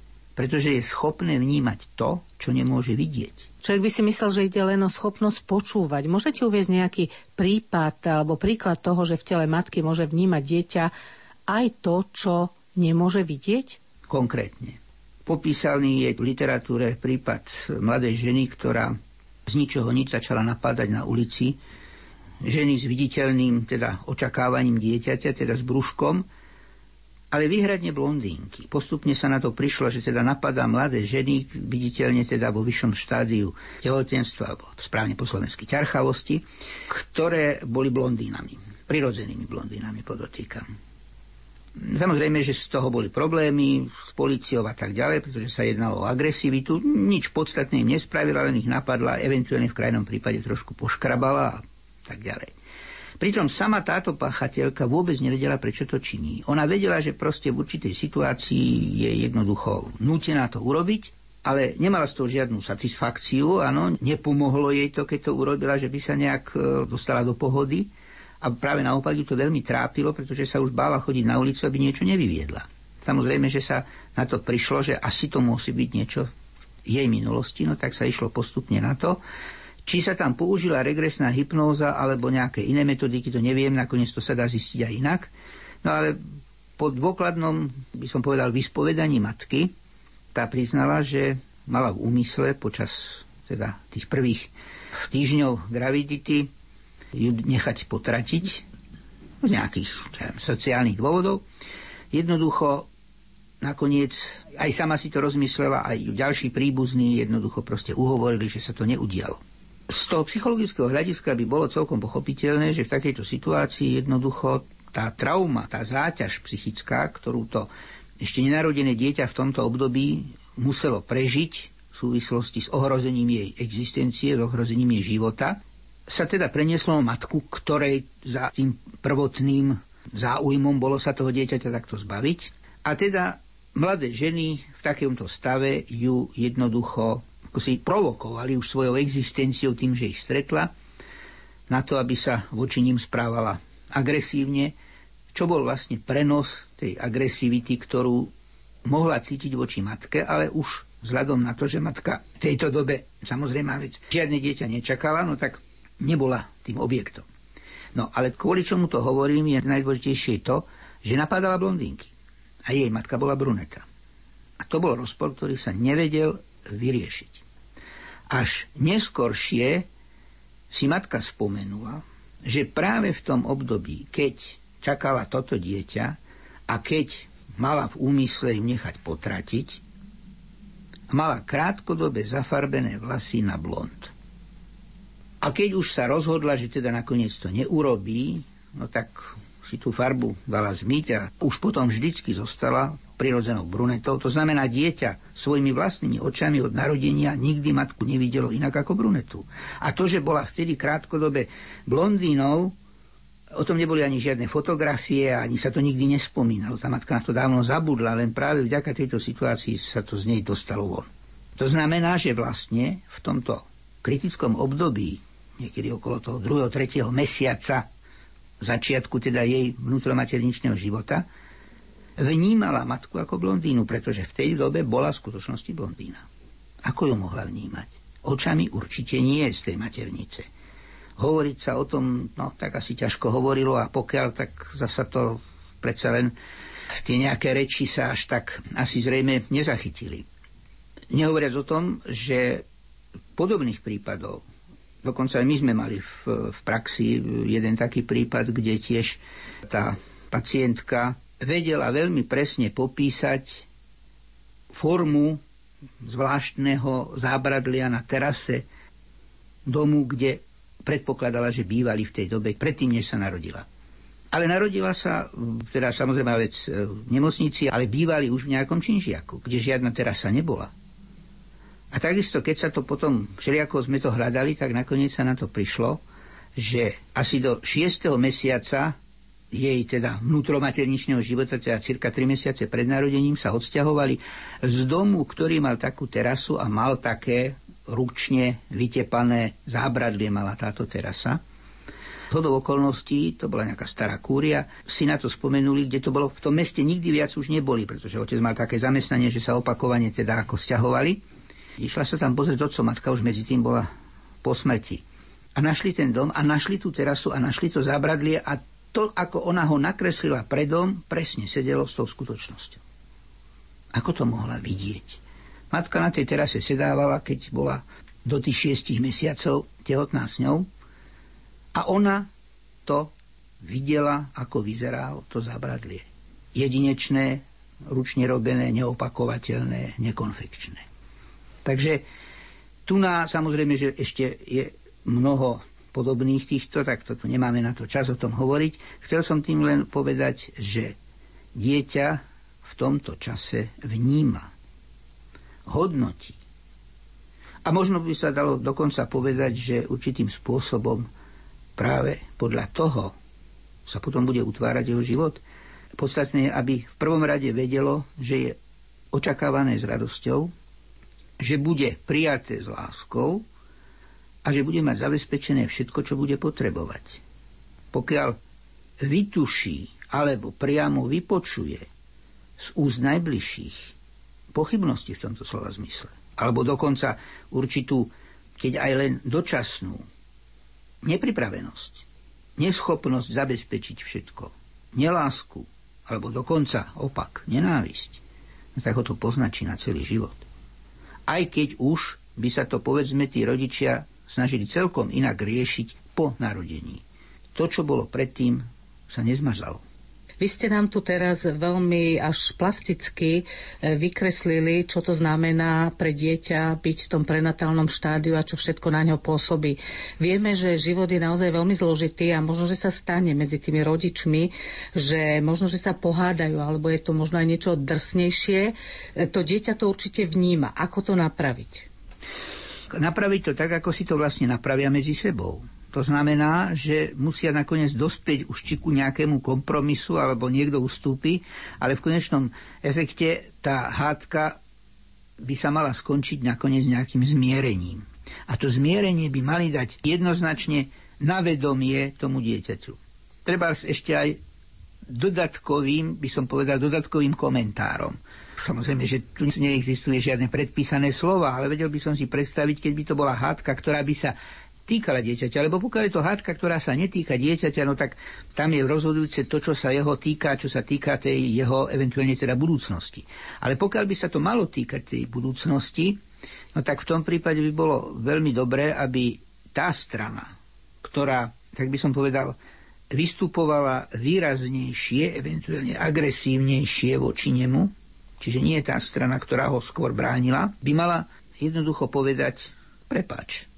pretože je schopné vnímať to, čo nemôže vidieť. Človek by si myslel, že ide len o schopnosť počúvať. Môžete uvieť nejaký prípad alebo príklad toho, že v tele matky môže vnímať dieťa aj to, čo nemôže vidieť? Konkrétne. Popísaný je v literatúre prípad mladej ženy, ktorá z ničoho nič začala napádať na ulici. Ženy s viditeľným teda očakávaním dieťaťa, teda s brúškom, ale výhradne blondínky. Postupne sa na to prišlo, že teda napadá mladé ženy, viditeľne teda vo vyššom štádiu tehotenstva, alebo správne po slovensky ťarchavosti, ktoré boli blondínami, prirodzenými blondínami podotýkam. Samozrejme, že z toho boli problémy s policiou a tak ďalej, pretože sa jednalo o agresivitu. Nič podstatné im nespravila, len ich napadla, eventuálne v krajnom prípade trošku poškrabala a tak ďalej. Pričom sama táto páchateľka vôbec nevedela, prečo to činí. Ona vedela, že proste v určitej situácii je jednoducho nútená to urobiť, ale nemala z toho žiadnu satisfakciu, áno, nepomohlo jej to, keď to urobila, že by sa nejak e, dostala do pohody. A práve naopak ju to veľmi trápilo, pretože sa už bála chodiť na ulicu, aby niečo nevyviedla. Samozrejme, že sa na to prišlo, že asi to musí byť niečo jej minulosti, no tak sa išlo postupne na to. Či sa tam použila regresná hypnóza alebo nejaké iné metodiky, to neviem, nakoniec to sa dá zistiť aj inak. No ale po dôkladnom, by som povedal, vyspovedaní matky, tá priznala, že mala v úmysle počas teda tých prvých týždňov gravidity ju nechať potratiť z nejakých viem, sociálnych dôvodov. Jednoducho nakoniec aj sama si to rozmyslela, aj ďalší príbuzní jednoducho proste uhovorili, že sa to neudialo. Z toho psychologického hľadiska by bolo celkom pochopiteľné, že v takejto situácii jednoducho tá trauma, tá záťaž psychická, ktorú to ešte nenarodené dieťa v tomto období muselo prežiť v súvislosti s ohrozením jej existencie, s ohrozením jej života, sa teda prenieslo matku, ktorej za tým prvotným záujmom bolo sa toho dieťaťa takto zbaviť. A teda mladé ženy v takomto stave ju jednoducho ako si provokovali už svojou existenciou tým, že ich stretla, na to, aby sa voči ním správala agresívne, čo bol vlastne prenos tej agresivity, ktorú mohla cítiť voči matke, ale už vzhľadom na to, že matka v tejto dobe, samozrejme vec, žiadne dieťa nečakala, no tak nebola tým objektom. No ale kvôli čomu to hovorím, je najdôležitejšie to, že napadala blondínky. A jej matka bola bruneta. A to bol rozpor, ktorý sa nevedel vyriešiť. Až neskoršie si matka spomenula, že práve v tom období, keď čakala toto dieťa a keď mala v úmysle im nechať potratiť, mala krátkodobé zafarbené vlasy na blond. A keď už sa rozhodla, že teda nakoniec to neurobí, no tak si tú farbu dala zmyť a už potom vždycky zostala prirodzenou brunetou. To znamená, dieťa svojimi vlastnými očami od narodenia nikdy matku nevidelo inak ako brunetu. A to, že bola vtedy krátkodobe blondínou, o tom neboli ani žiadne fotografie, ani sa to nikdy nespomínalo. Tá matka na to dávno zabudla, len práve vďaka tejto situácii sa to z nej dostalo von. To znamená, že vlastne v tomto kritickom období niekedy okolo toho 2. 3. mesiaca začiatku teda jej vnútromaterničného života, vnímala matku ako blondínu, pretože v tej dobe bola v skutočnosti blondína. Ako ju mohla vnímať? Očami určite nie z tej maternice. Hovoriť sa o tom, no tak asi ťažko hovorilo a pokiaľ, tak zasa to predsa len tie nejaké reči sa až tak asi zrejme nezachytili. Nehovoriac o tom, že podobných prípadov Dokonca aj my sme mali v, v praxi jeden taký prípad, kde tiež tá pacientka vedela veľmi presne popísať formu zvláštneho zábradlia na terase domu, kde predpokladala, že bývali v tej dobe, predtým, než sa narodila. Ale narodila sa, teda samozrejme vec v nemocnici, ale bývali už v nejakom činžiaku, kde žiadna terasa nebola. A takisto, keď sa to potom, všelijako sme to hľadali, tak nakoniec sa na to prišlo, že asi do 6. mesiaca jej teda vnútromaterničného života, teda cirka 3 mesiace pred narodením, sa odsťahovali z domu, ktorý mal takú terasu a mal také ručne vytepané zábradlie mala táto terasa. Zhodou okolností, to bola nejaká stará kúria, si na to spomenuli, kde to bolo, v tom meste nikdy viac už neboli, pretože otec mal také zamestnanie, že sa opakovane teda ako sťahovali. Išla sa tam pozrieť otcom, matka už medzi tým bola po smrti. A našli ten dom a našli tú terasu a našli to zábradlie a to, ako ona ho nakreslila predom, presne sedelo s tou skutočnosťou. Ako to mohla vidieť? Matka na tej terase sedávala, keď bola do tých šiestich mesiacov tehotná s ňou a ona to videla, ako vyzeralo to zábradlie. Jedinečné, ručne robené, neopakovateľné, nekonfekčné. Takže tu na, samozrejme, že ešte je mnoho podobných týchto, tak to tu nemáme na to čas o tom hovoriť. Chcel som tým len povedať, že dieťa v tomto čase vníma, hodnotí. A možno by sa dalo dokonca povedať, že určitým spôsobom práve podľa toho sa potom bude utvárať jeho život. Podstatné je, aby v prvom rade vedelo, že je očakávané s radosťou, že bude prijaté s láskou a že bude mať zabezpečené všetko, čo bude potrebovať. Pokiaľ vytuší alebo priamo vypočuje z úst najbližších pochybnosti v tomto slova zmysle, alebo dokonca určitú, keď aj len dočasnú, nepripravenosť, neschopnosť zabezpečiť všetko, nelásku, alebo dokonca opak, nenávisť, no tak ho to poznačí na celý život. Aj keď už by sa to, povedzme, tí rodičia snažili celkom inak riešiť po narodení. To, čo bolo predtým, sa nezmažalo. Vy ste nám tu teraz veľmi až plasticky e, vykreslili, čo to znamená pre dieťa byť v tom prenatálnom štádiu a čo všetko na ňo pôsobí. Vieme, že život je naozaj veľmi zložitý a možno, že sa stane medzi tými rodičmi, že možno, že sa pohádajú, alebo je to možno aj niečo drsnejšie. E, to dieťa to určite vníma. Ako to napraviť? Napraviť to tak, ako si to vlastne napravia medzi sebou. To znamená, že musia nakoniec dospieť už či ku nejakému kompromisu, alebo niekto ustúpi, ale v konečnom efekte tá hádka by sa mala skončiť nakoniec nejakým zmierením. A to zmierenie by mali dať jednoznačne na vedomie tomu dieťaťu. Treba ešte aj dodatkovým, by som povedal, dodatkovým komentárom. Samozrejme, že tu neexistuje žiadne predpísané slova, ale vedel by som si predstaviť, keď by to bola hádka, ktorá by sa týkala dieťaťa, lebo pokiaľ je to hádka, ktorá sa netýka dieťaťa, no tak tam je rozhodujúce to, čo sa jeho týka, čo sa týka tej jeho eventuálne teda budúcnosti. Ale pokiaľ by sa to malo týkať tej budúcnosti, no tak v tom prípade by bolo veľmi dobré, aby tá strana, ktorá, tak by som povedal, vystupovala výraznejšie, eventuálne agresívnejšie voči nemu, čiže nie tá strana, ktorá ho skôr bránila, by mala jednoducho povedať prepač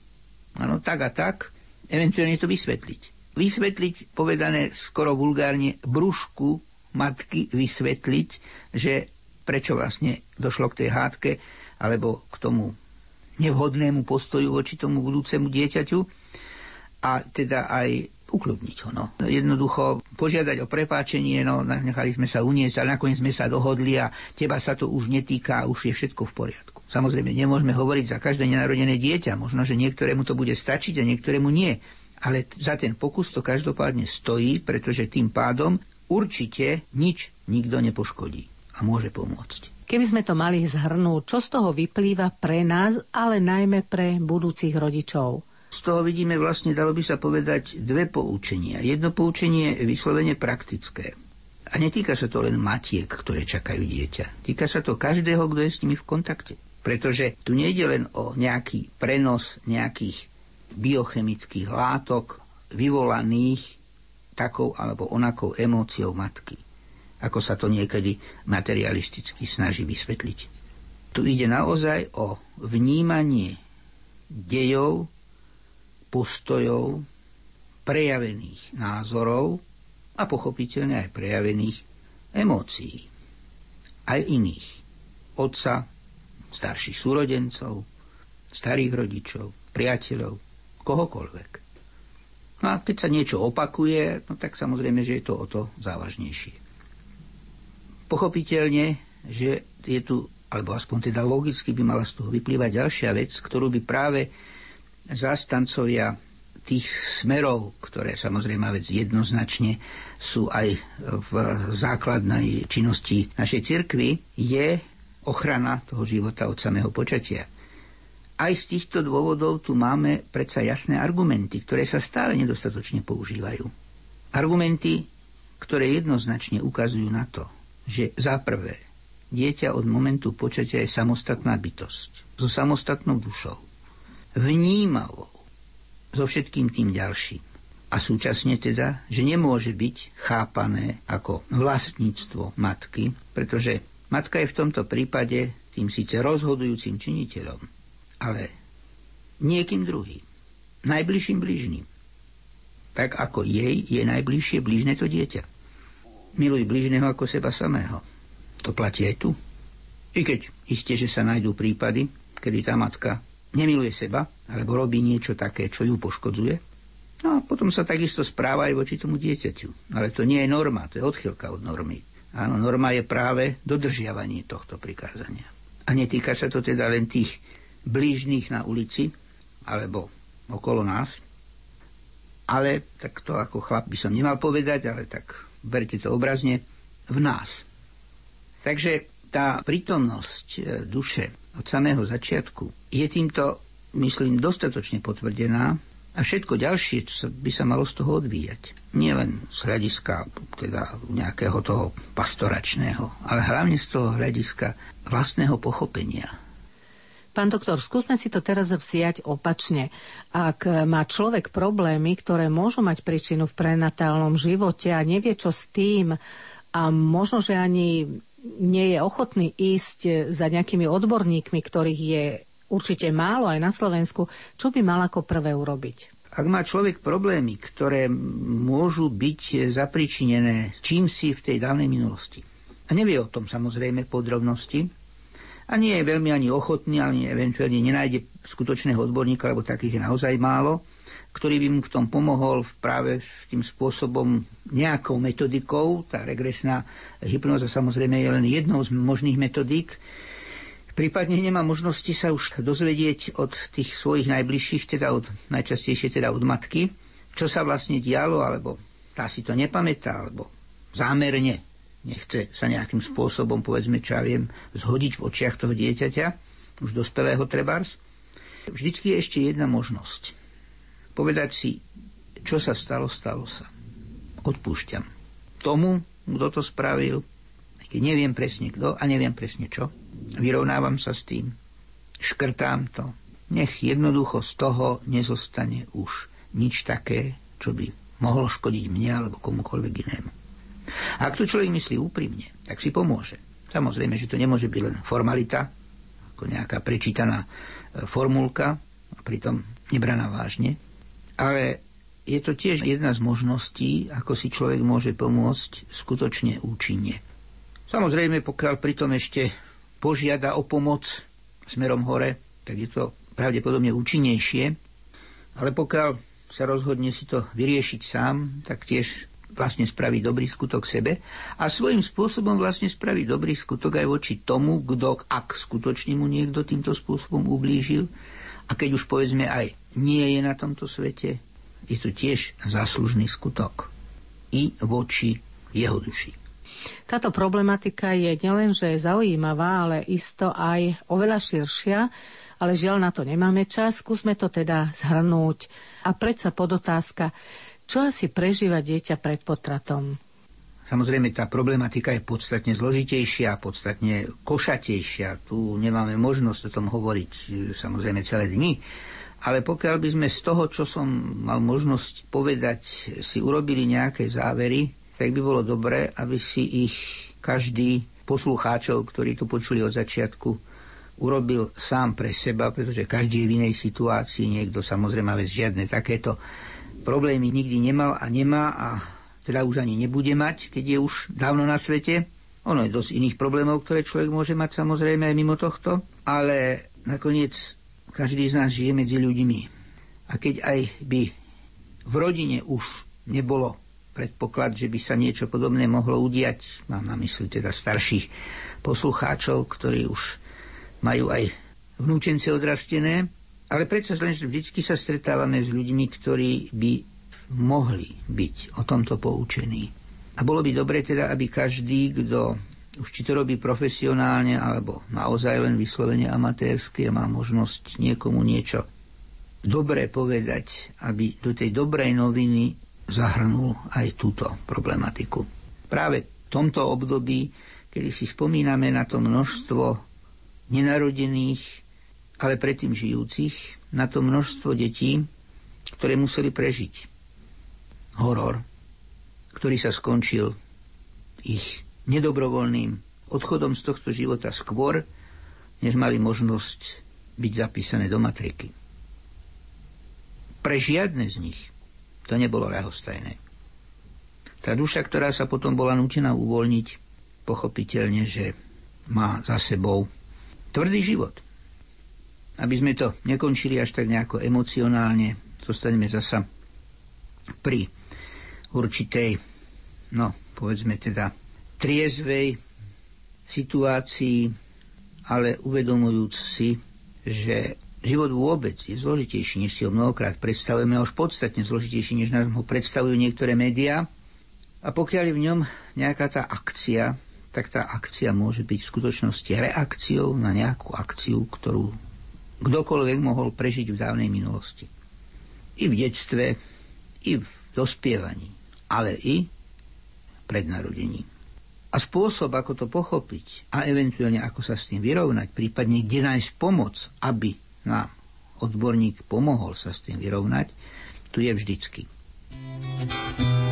Áno, tak a tak, eventuálne to vysvetliť. Vysvetliť, povedané skoro vulgárne, brúšku matky vysvetliť, že prečo vlastne došlo k tej hádke, alebo k tomu nevhodnému postoju voči tomu budúcemu dieťaťu. A teda aj ukludniť ho. No. Jednoducho požiadať o prepáčenie, no, nechali sme sa uniesť, ale nakoniec sme sa dohodli a teba sa to už netýka už je všetko v poriadku. Samozrejme, nemôžeme hovoriť za každé nenarodené dieťa. Možno, že niektorému to bude stačiť a niektorému nie. Ale za ten pokus to každopádne stojí, pretože tým pádom určite nič nikto nepoškodí a môže pomôcť. Keby sme to mali zhrnúť, čo z toho vyplýva pre nás, ale najmä pre budúcich rodičov? Z toho vidíme vlastne, dalo by sa povedať, dve poučenia. Jedno poučenie je vyslovene praktické. A netýka sa to len matiek, ktoré čakajú dieťa. Týka sa to každého, kto je s nimi v kontakte. Pretože tu nejde len o nejaký prenos nejakých biochemických látok vyvolaných takou alebo onakou emóciou matky, ako sa to niekedy materialisticky snaží vysvetliť. Tu ide naozaj o vnímanie dejov, postojov, prejavených názorov a pochopiteľne aj prejavených emócií. Aj iných. Otca, starších súrodencov, starých rodičov, priateľov, kohokoľvek. No a keď sa niečo opakuje, no tak samozrejme, že je to o to závažnejšie. Pochopiteľne, že je tu, alebo aspoň teda logicky by mala z toho vyplývať ďalšia vec, ktorú by práve zástancovia tých smerov, ktoré samozrejme vec jednoznačne sú aj v základnej činnosti našej cirkvi, je ochrana toho života od samého počatia. Aj z týchto dôvodov tu máme predsa jasné argumenty, ktoré sa stále nedostatočne používajú. Argumenty, ktoré jednoznačne ukazujú na to, že za prvé, dieťa od momentu počatia je samostatná bytosť, so samostatnou dušou, vnímavou, so všetkým tým ďalším. A súčasne teda, že nemôže byť chápané ako vlastníctvo matky, pretože Matka je v tomto prípade tým síce rozhodujúcim činiteľom, ale niekým druhým, najbližším blížnym. Tak ako jej je najbližšie blížne to dieťa. Miluj blížneho ako seba samého. To platí aj tu. I keď isté, že sa nájdú prípady, kedy tá matka nemiluje seba, alebo robí niečo také, čo ju poškodzuje, no a potom sa takisto správa aj voči tomu dieťaťu. Ale to nie je norma, to je odchylka od normy. Áno, norma je práve dodržiavanie tohto prikázania. A netýka sa to teda len tých blížnych na ulici, alebo okolo nás, ale, tak to ako chlap by som nemal povedať, ale tak berte to obrazne, v nás. Takže tá prítomnosť e, duše od samého začiatku je týmto, myslím, dostatočne potvrdená a všetko ďalšie, čo by sa malo z toho odvíjať. Nie len z hľadiska teda nejakého toho pastoračného, ale hlavne z toho hľadiska vlastného pochopenia. Pán doktor, skúsme si to teraz vziať opačne. Ak má človek problémy, ktoré môžu mať príčinu v prenatálnom živote a nevie, čo s tým, a možno, že ani nie je ochotný ísť za nejakými odborníkmi, ktorých je určite málo aj na Slovensku, čo by mal ako prvé urobiť? Ak má človek problémy, ktoré môžu byť zapričinené čím si v tej dávnej minulosti, a nevie o tom samozrejme podrobnosti, a nie je veľmi ani ochotný, ani eventuálne nenájde skutočného odborníka, lebo takých je naozaj málo, ktorý by mu v tom pomohol práve tým spôsobom nejakou metodikou. Tá regresná hypnoza samozrejme je len jednou z možných metodík. Prípadne nemá možnosti sa už dozvedieť od tých svojich najbližších, teda od, najčastejšie teda od matky, čo sa vlastne dialo, alebo tá si to nepamätá, alebo zámerne nechce sa nejakým spôsobom, povedzme, čo ja viem, zhodiť v očiach toho dieťaťa, už dospelého trebárs. Vždycky je ešte jedna možnosť povedať si, čo sa stalo, stalo sa. Odpúšťam. Tomu, kto to spravil, keď neviem presne kto a neviem presne čo, vyrovnávam sa s tým, škrtám to. Nech jednoducho z toho nezostane už nič také, čo by mohlo škodiť mne alebo komukoľvek inému. A ak to človek myslí úprimne, tak si pomôže. Samozrejme, že to nemôže byť len formalita, ako nejaká prečítaná e, formulka, a pritom nebraná vážne, ale je to tiež jedna z možností, ako si človek môže pomôcť skutočne účinne. Samozrejme, pokiaľ pritom ešte požiada o pomoc smerom hore, tak je to pravdepodobne účinnejšie. Ale pokiaľ sa rozhodne si to vyriešiť sám, tak tiež vlastne spraví dobrý skutok sebe a svojím spôsobom vlastne spraví dobrý skutok aj voči tomu, kto, ak skutočne mu niekto týmto spôsobom ublížil, a keď už povedzme aj nie je na tomto svete, je to tiež záslužný skutok i voči jeho duši. Táto problematika je nielenže zaujímavá, ale isto aj oveľa širšia, ale žiaľ na to nemáme čas, skúsme to teda zhrnúť. A predsa podotázka, čo asi prežíva dieťa pred potratom? Samozrejme, tá problematika je podstatne zložitejšia, podstatne košatejšia. Tu nemáme možnosť o tom hovoriť e, samozrejme celé dni. Ale pokiaľ by sme z toho, čo som mal možnosť povedať, si urobili nejaké závery, tak by bolo dobré, aby si ich každý poslucháčov, ktorí to počuli od začiatku, urobil sám pre seba, pretože každý je v inej situácii, niekto samozrejme vec žiadne takéto problémy nikdy nemal a nemá a teda už ani nebude mať, keď je už dávno na svete. Ono je dosť iných problémov, ktoré človek môže mať samozrejme aj mimo tohto, ale nakoniec každý z nás žije medzi ľuďmi. A keď aj by v rodine už nebolo predpoklad, že by sa niečo podobné mohlo udiať, mám na mysli teda starších poslucháčov, ktorí už majú aj vnúčence odrastené, ale predsa len vždy sa stretávame s ľuďmi, ktorí by mohli byť o tomto poučení. A bolo by dobre teda, aby každý, kto už či to robí profesionálne, alebo naozaj len vyslovene amatérsky a má možnosť niekomu niečo dobre povedať, aby do tej dobrej noviny zahrnul aj túto problematiku. Práve v tomto období, kedy si spomíname na to množstvo nenarodených, ale predtým žijúcich, na to množstvo detí, ktoré museli prežiť horor, ktorý sa skončil ich nedobrovoľným odchodom z tohto života skôr, než mali možnosť byť zapísané do matriky. Pre žiadne z nich to nebolo ľahostajné. Tá duša, ktorá sa potom bola nutená uvoľniť, pochopiteľne, že má za sebou tvrdý život. Aby sme to nekončili až tak nejako emocionálne, zostaneme zasa pri určitej, no povedzme teda, triezvej situácii, ale uvedomujúc si, že život vôbec je zložitejší, než si ho mnohokrát predstavujeme, už podstatne zložitejší, než nám ho predstavujú niektoré médiá. A pokiaľ je v ňom nejaká tá akcia, tak tá akcia môže byť v skutočnosti reakciou na nejakú akciu, ktorú kdokoľvek mohol prežiť v dávnej minulosti. I v detstve, i v dospievaní ale i pred narodením. A spôsob, ako to pochopiť a eventuálne ako sa s tým vyrovnať, prípadne kde nájsť pomoc, aby nám odborník pomohol sa s tým vyrovnať, tu je vždycky. thank you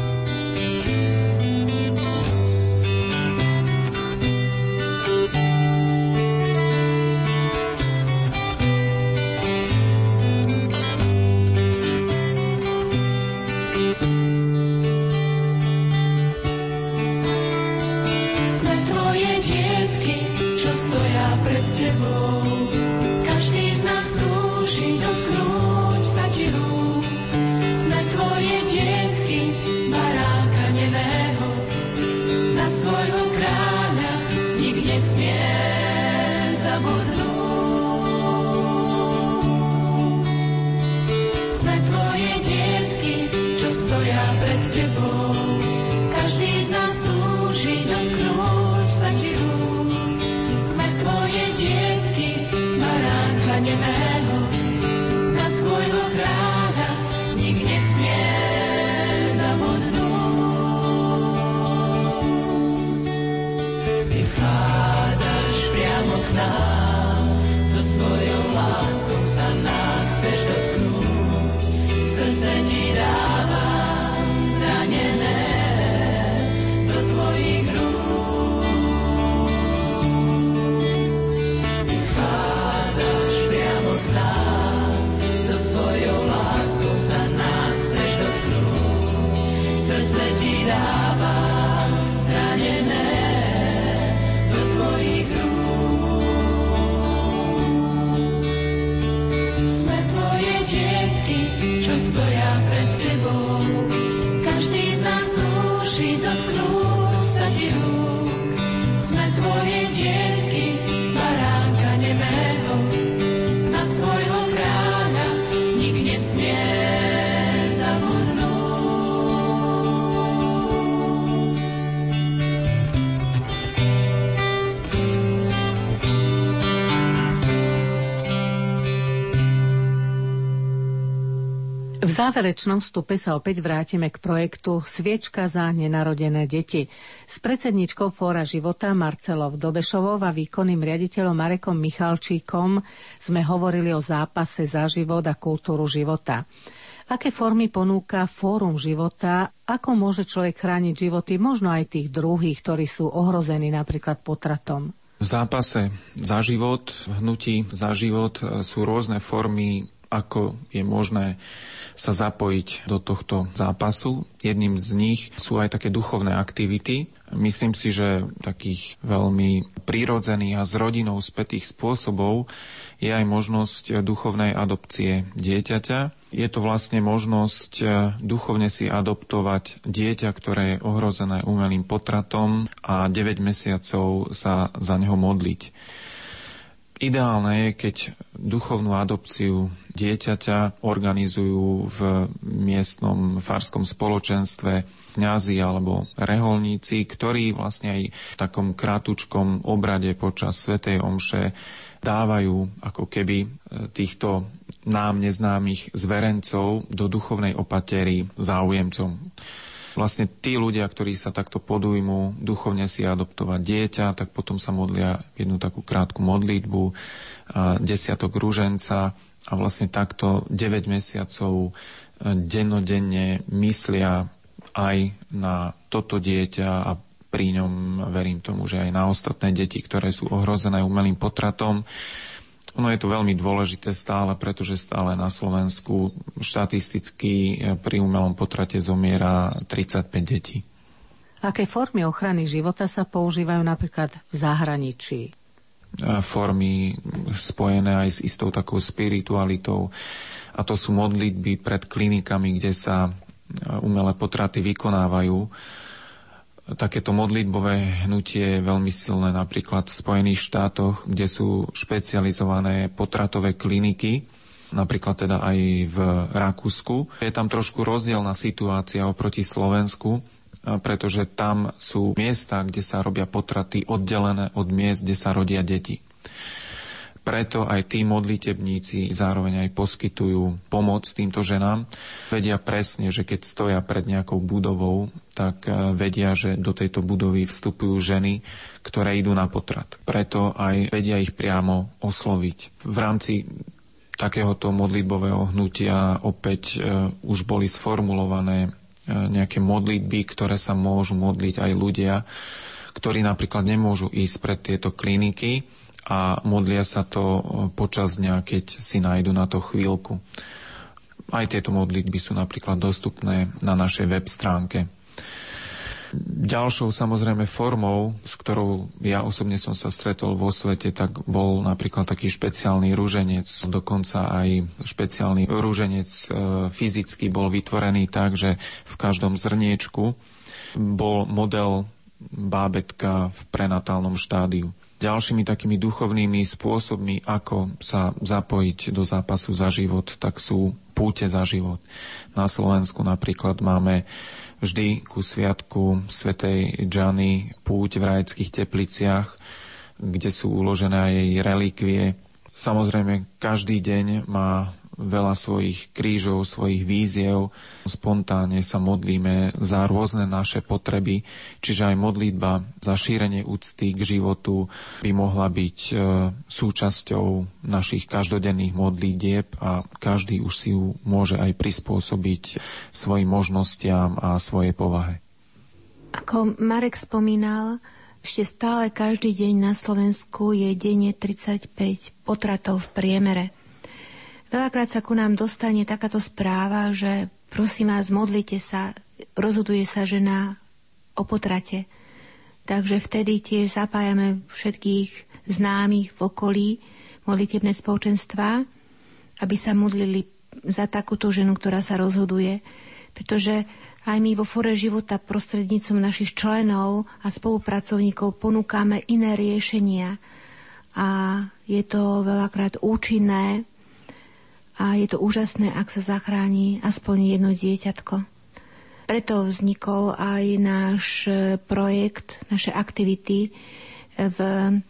záverečnom vstupe sa opäť vrátime k projektu Sviečka za nenarodené deti. S predsedničkou Fóra života Marcelov Dobešovou a výkonným riaditeľom Marekom Michalčíkom sme hovorili o zápase za život a kultúru života. Aké formy ponúka Fórum života, ako môže človek chrániť životy možno aj tých druhých, ktorí sú ohrození napríklad potratom? V zápase za život, hnutí za život sú rôzne formy, ako je možné sa zapojiť do tohto zápasu. Jedným z nich sú aj také duchovné aktivity. Myslím si, že takých veľmi prírodzených a s rodinou spätých spôsobov je aj možnosť duchovnej adopcie dieťaťa. Je to vlastne možnosť duchovne si adoptovať dieťa, ktoré je ohrozené umelým potratom a 9 mesiacov sa za neho modliť. Ideálne je, keď duchovnú adopciu dieťaťa organizujú v miestnom farskom spoločenstve kňazi alebo reholníci, ktorí vlastne aj v takom krátučkom obrade počas Svetej Omše dávajú ako keby e, týchto nám neznámych zverencov do duchovnej opatery záujemcom. Vlastne tí ľudia, ktorí sa takto podujmú duchovne si adoptovať dieťa, tak potom sa modlia jednu takú krátku modlitbu, desiatok rúženca a vlastne takto 9 mesiacov e, dennodenne myslia aj na toto dieťa a pri ňom verím tomu, že aj na ostatné deti, ktoré sú ohrozené umelým potratom. Ono je to veľmi dôležité stále, pretože stále na Slovensku štatisticky eh, pri umelom potrate zomiera 35 detí. Aké formy ochrany života sa používajú napríklad v zahraničí? Formy spojené aj s istou takou spiritualitou. A to sú modlitby pred klinikami, kde sa eh, umelé potraty vykonávajú takéto modlitbové hnutie je veľmi silné napríklad v Spojených štátoch, kde sú špecializované potratové kliniky, napríklad teda aj v Rakúsku. Je tam trošku rozdielna situácia oproti Slovensku, pretože tam sú miesta, kde sa robia potraty oddelené od miest, kde sa rodia deti. Preto aj tí modlitebníci zároveň aj poskytujú pomoc týmto ženám. Vedia presne, že keď stoja pred nejakou budovou, tak e, vedia, že do tejto budovy vstupujú ženy, ktoré idú na potrat. Preto aj vedia ich priamo osloviť. V rámci takéhoto modlitbového hnutia opäť e, už boli sformulované nejaké modlitby, ktoré sa môžu modliť aj ľudia, ktorí napríklad nemôžu ísť pred tieto kliniky, a modlia sa to e, počas dňa, keď si nájdu na to chvíľku. Aj tieto modlitby sú napríklad dostupné na našej web stránke. Ďalšou samozrejme formou, s ktorou ja osobne som sa stretol vo svete, tak bol napríklad taký špeciálny rúženec. Dokonca aj špeciálny rúženec e, fyzicky bol vytvorený tak, že v každom zrniečku bol model bábetka v prenatálnom štádiu. Ďalšími takými duchovnými spôsobmi, ako sa zapojiť do zápasu za život, tak sú púte za život. Na Slovensku napríklad máme vždy ku sviatku svätej Džany púť v rajeckých tepliciach, kde sú uložené aj jej relikvie. Samozrejme, každý deň má veľa svojich krížov, svojich víziev. Spontánne sa modlíme za rôzne naše potreby, čiže aj modlitba za šírenie úcty k životu by mohla byť e, súčasťou našich každodenných modlídieb a každý už si ju môže aj prispôsobiť svojim možnostiam a svojej povahe. Ako Marek spomínal, ešte stále každý deň na Slovensku je denne 35 potratov v priemere. Veľakrát sa ku nám dostane takáto správa, že prosím vás, modlite sa, rozhoduje sa žena o potrate. Takže vtedy tiež zapájame všetkých známych v okolí modlitebné spoločenstva, aby sa modlili za takúto ženu, ktorá sa rozhoduje. Pretože aj my vo fore života prostrednícom našich členov a spolupracovníkov ponúkame iné riešenia. A je to veľakrát účinné a je to úžasné, ak sa zachráni aspoň jedno dieťatko. Preto vznikol aj náš projekt, naše aktivity v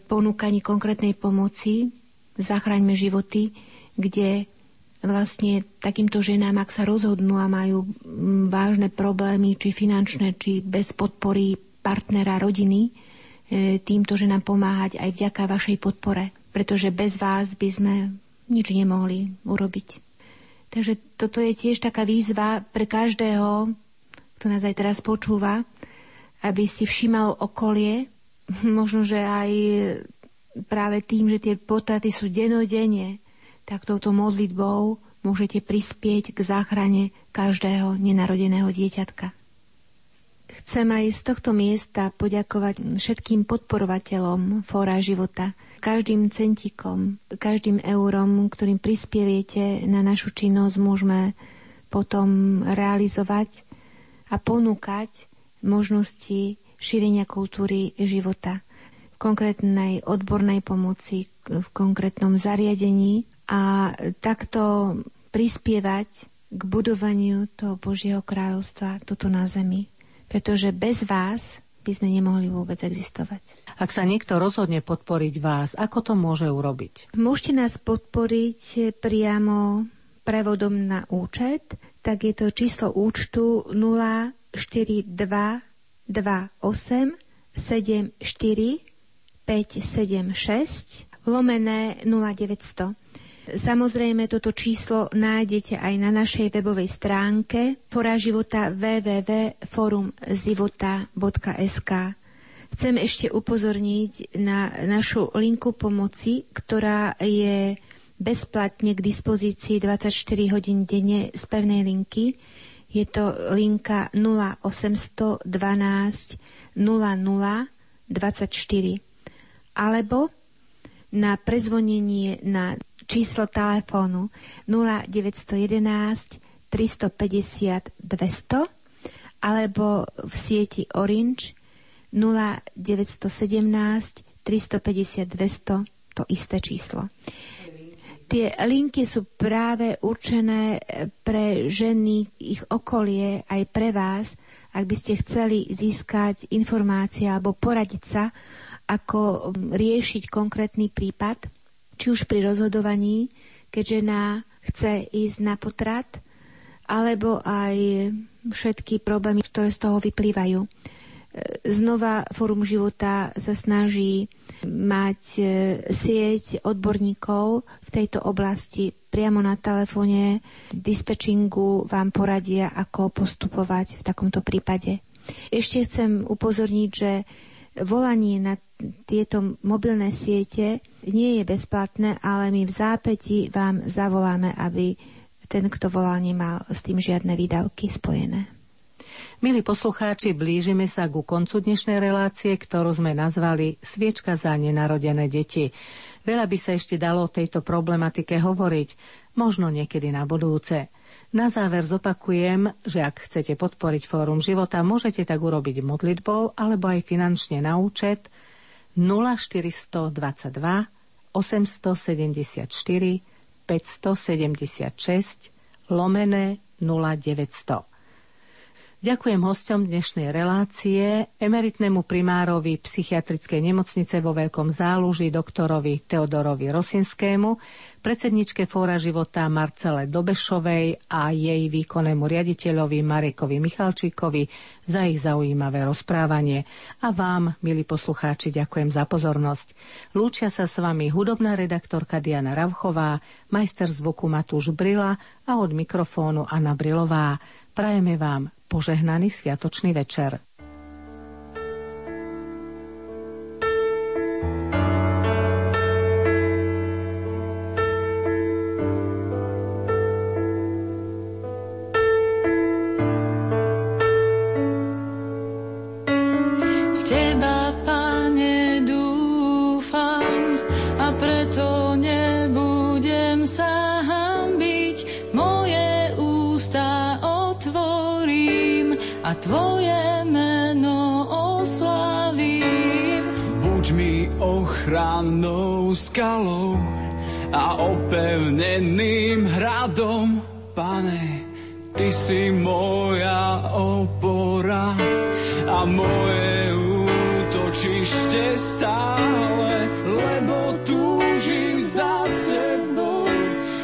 ponúkaní konkrétnej pomoci Zachraňme životy, kde vlastne takýmto ženám, ak sa rozhodnú a majú vážne problémy, či finančné, či bez podpory partnera, rodiny, e, týmto ženám pomáhať aj vďaka vašej podpore. Pretože bez vás by sme nič nemohli urobiť. Takže toto je tiež taká výzva pre každého, kto nás aj teraz počúva, aby si všímal okolie, možno, že aj práve tým, že tie potraty sú denodenne, tak touto modlitbou môžete prispieť k záchrane každého nenarodeného dieťatka. Chcem aj z tohto miesta poďakovať všetkým podporovateľom Fóra života – každým centikom, každým eurom, ktorým prispievate na našu činnosť, môžeme potom realizovať a ponúkať možnosti šírenia kultúry života v konkrétnej odbornej pomoci, v konkrétnom zariadení a takto prispievať k budovaniu toho Božieho kráľovstva toto na zemi. Pretože bez vás by sme nemohli vôbec existovať. Ak sa niekto rozhodne podporiť vás, ako to môže urobiť? Môžete nás podporiť priamo prevodom na účet, tak je to číslo účtu 04228 74 576 lomené 0900. Samozrejme, toto číslo nájdete aj na našej webovej stránke Fora života www.forumzivota.sk. Chcem ešte upozorniť na našu linku pomoci, ktorá je bezplatne k dispozícii 24 hodín denne z pevnej linky. Je to linka 0812 00 24 alebo na prezvonenie na číslo telefónu 0911 350 200 alebo v sieti Orange 0917 350 200 to isté číslo. Tie linky sú práve určené pre ženy, ich okolie, aj pre vás, ak by ste chceli získať informácie alebo poradiť sa, ako riešiť konkrétny prípad či už pri rozhodovaní, keď žena chce ísť na potrat, alebo aj všetky problémy, ktoré z toho vyplývajú. Znova Fórum života sa snaží mať e, sieť odborníkov v tejto oblasti. Priamo na telefóne dispečingu vám poradia, ako postupovať v takomto prípade. Ešte chcem upozorniť, že volanie na tieto mobilné siete nie je bezplatné, ale my v zápäti vám zavoláme, aby ten, kto volá, nemal s tým žiadne výdavky spojené. Milí poslucháči, blížime sa ku koncu dnešnej relácie, ktorú sme nazvali Sviečka za nenarodené deti. Veľa by sa ešte dalo o tejto problematike hovoriť, možno niekedy na budúce. Na záver zopakujem, že ak chcete podporiť Fórum života, môžete tak urobiť modlitbou alebo aj finančne na účet 0422 874 576 lomené 0900. Ďakujem hostom dnešnej relácie, emeritnému primárovi psychiatrickej nemocnice vo Veľkom záluži, doktorovi Teodorovi Rosinskému, predsedničke Fóra života Marcele Dobešovej a jej výkonnému riaditeľovi Marekovi Michalčíkovi za ich zaujímavé rozprávanie. A vám, milí poslucháči, ďakujem za pozornosť. Lúčia sa s vami hudobná redaktorka Diana Ravchová, majster zvuku Matúš Brila a od mikrofónu Anna Brilová. Prajeme vám požehnaný sviatočný večer. Ochrannou skalou a opevneným hradom, Pane, Ty si moja opora a moje útočište stále, lebo túžim za Tebou.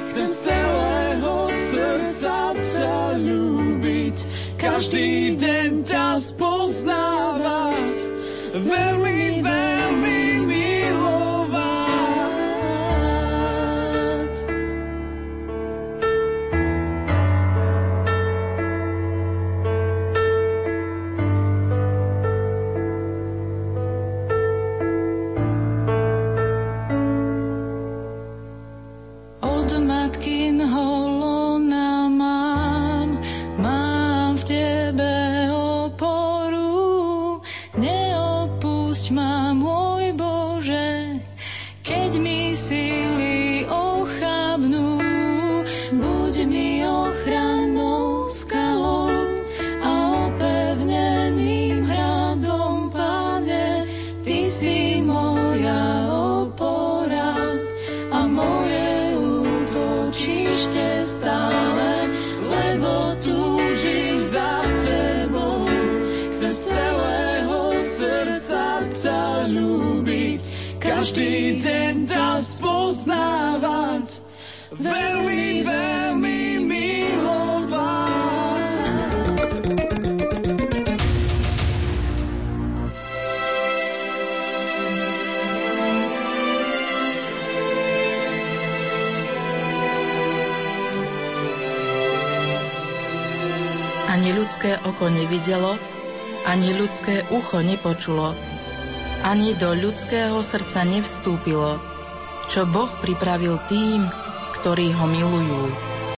Chcem z celého srdca ťa ľúbiť, každý deň ťa spoznávať. Veľmi oko nevidelo, ani ľudské ucho nepočulo, ani do ľudského srdca nevstúpilo, čo Boh pripravil tým, ktorí ho milujú.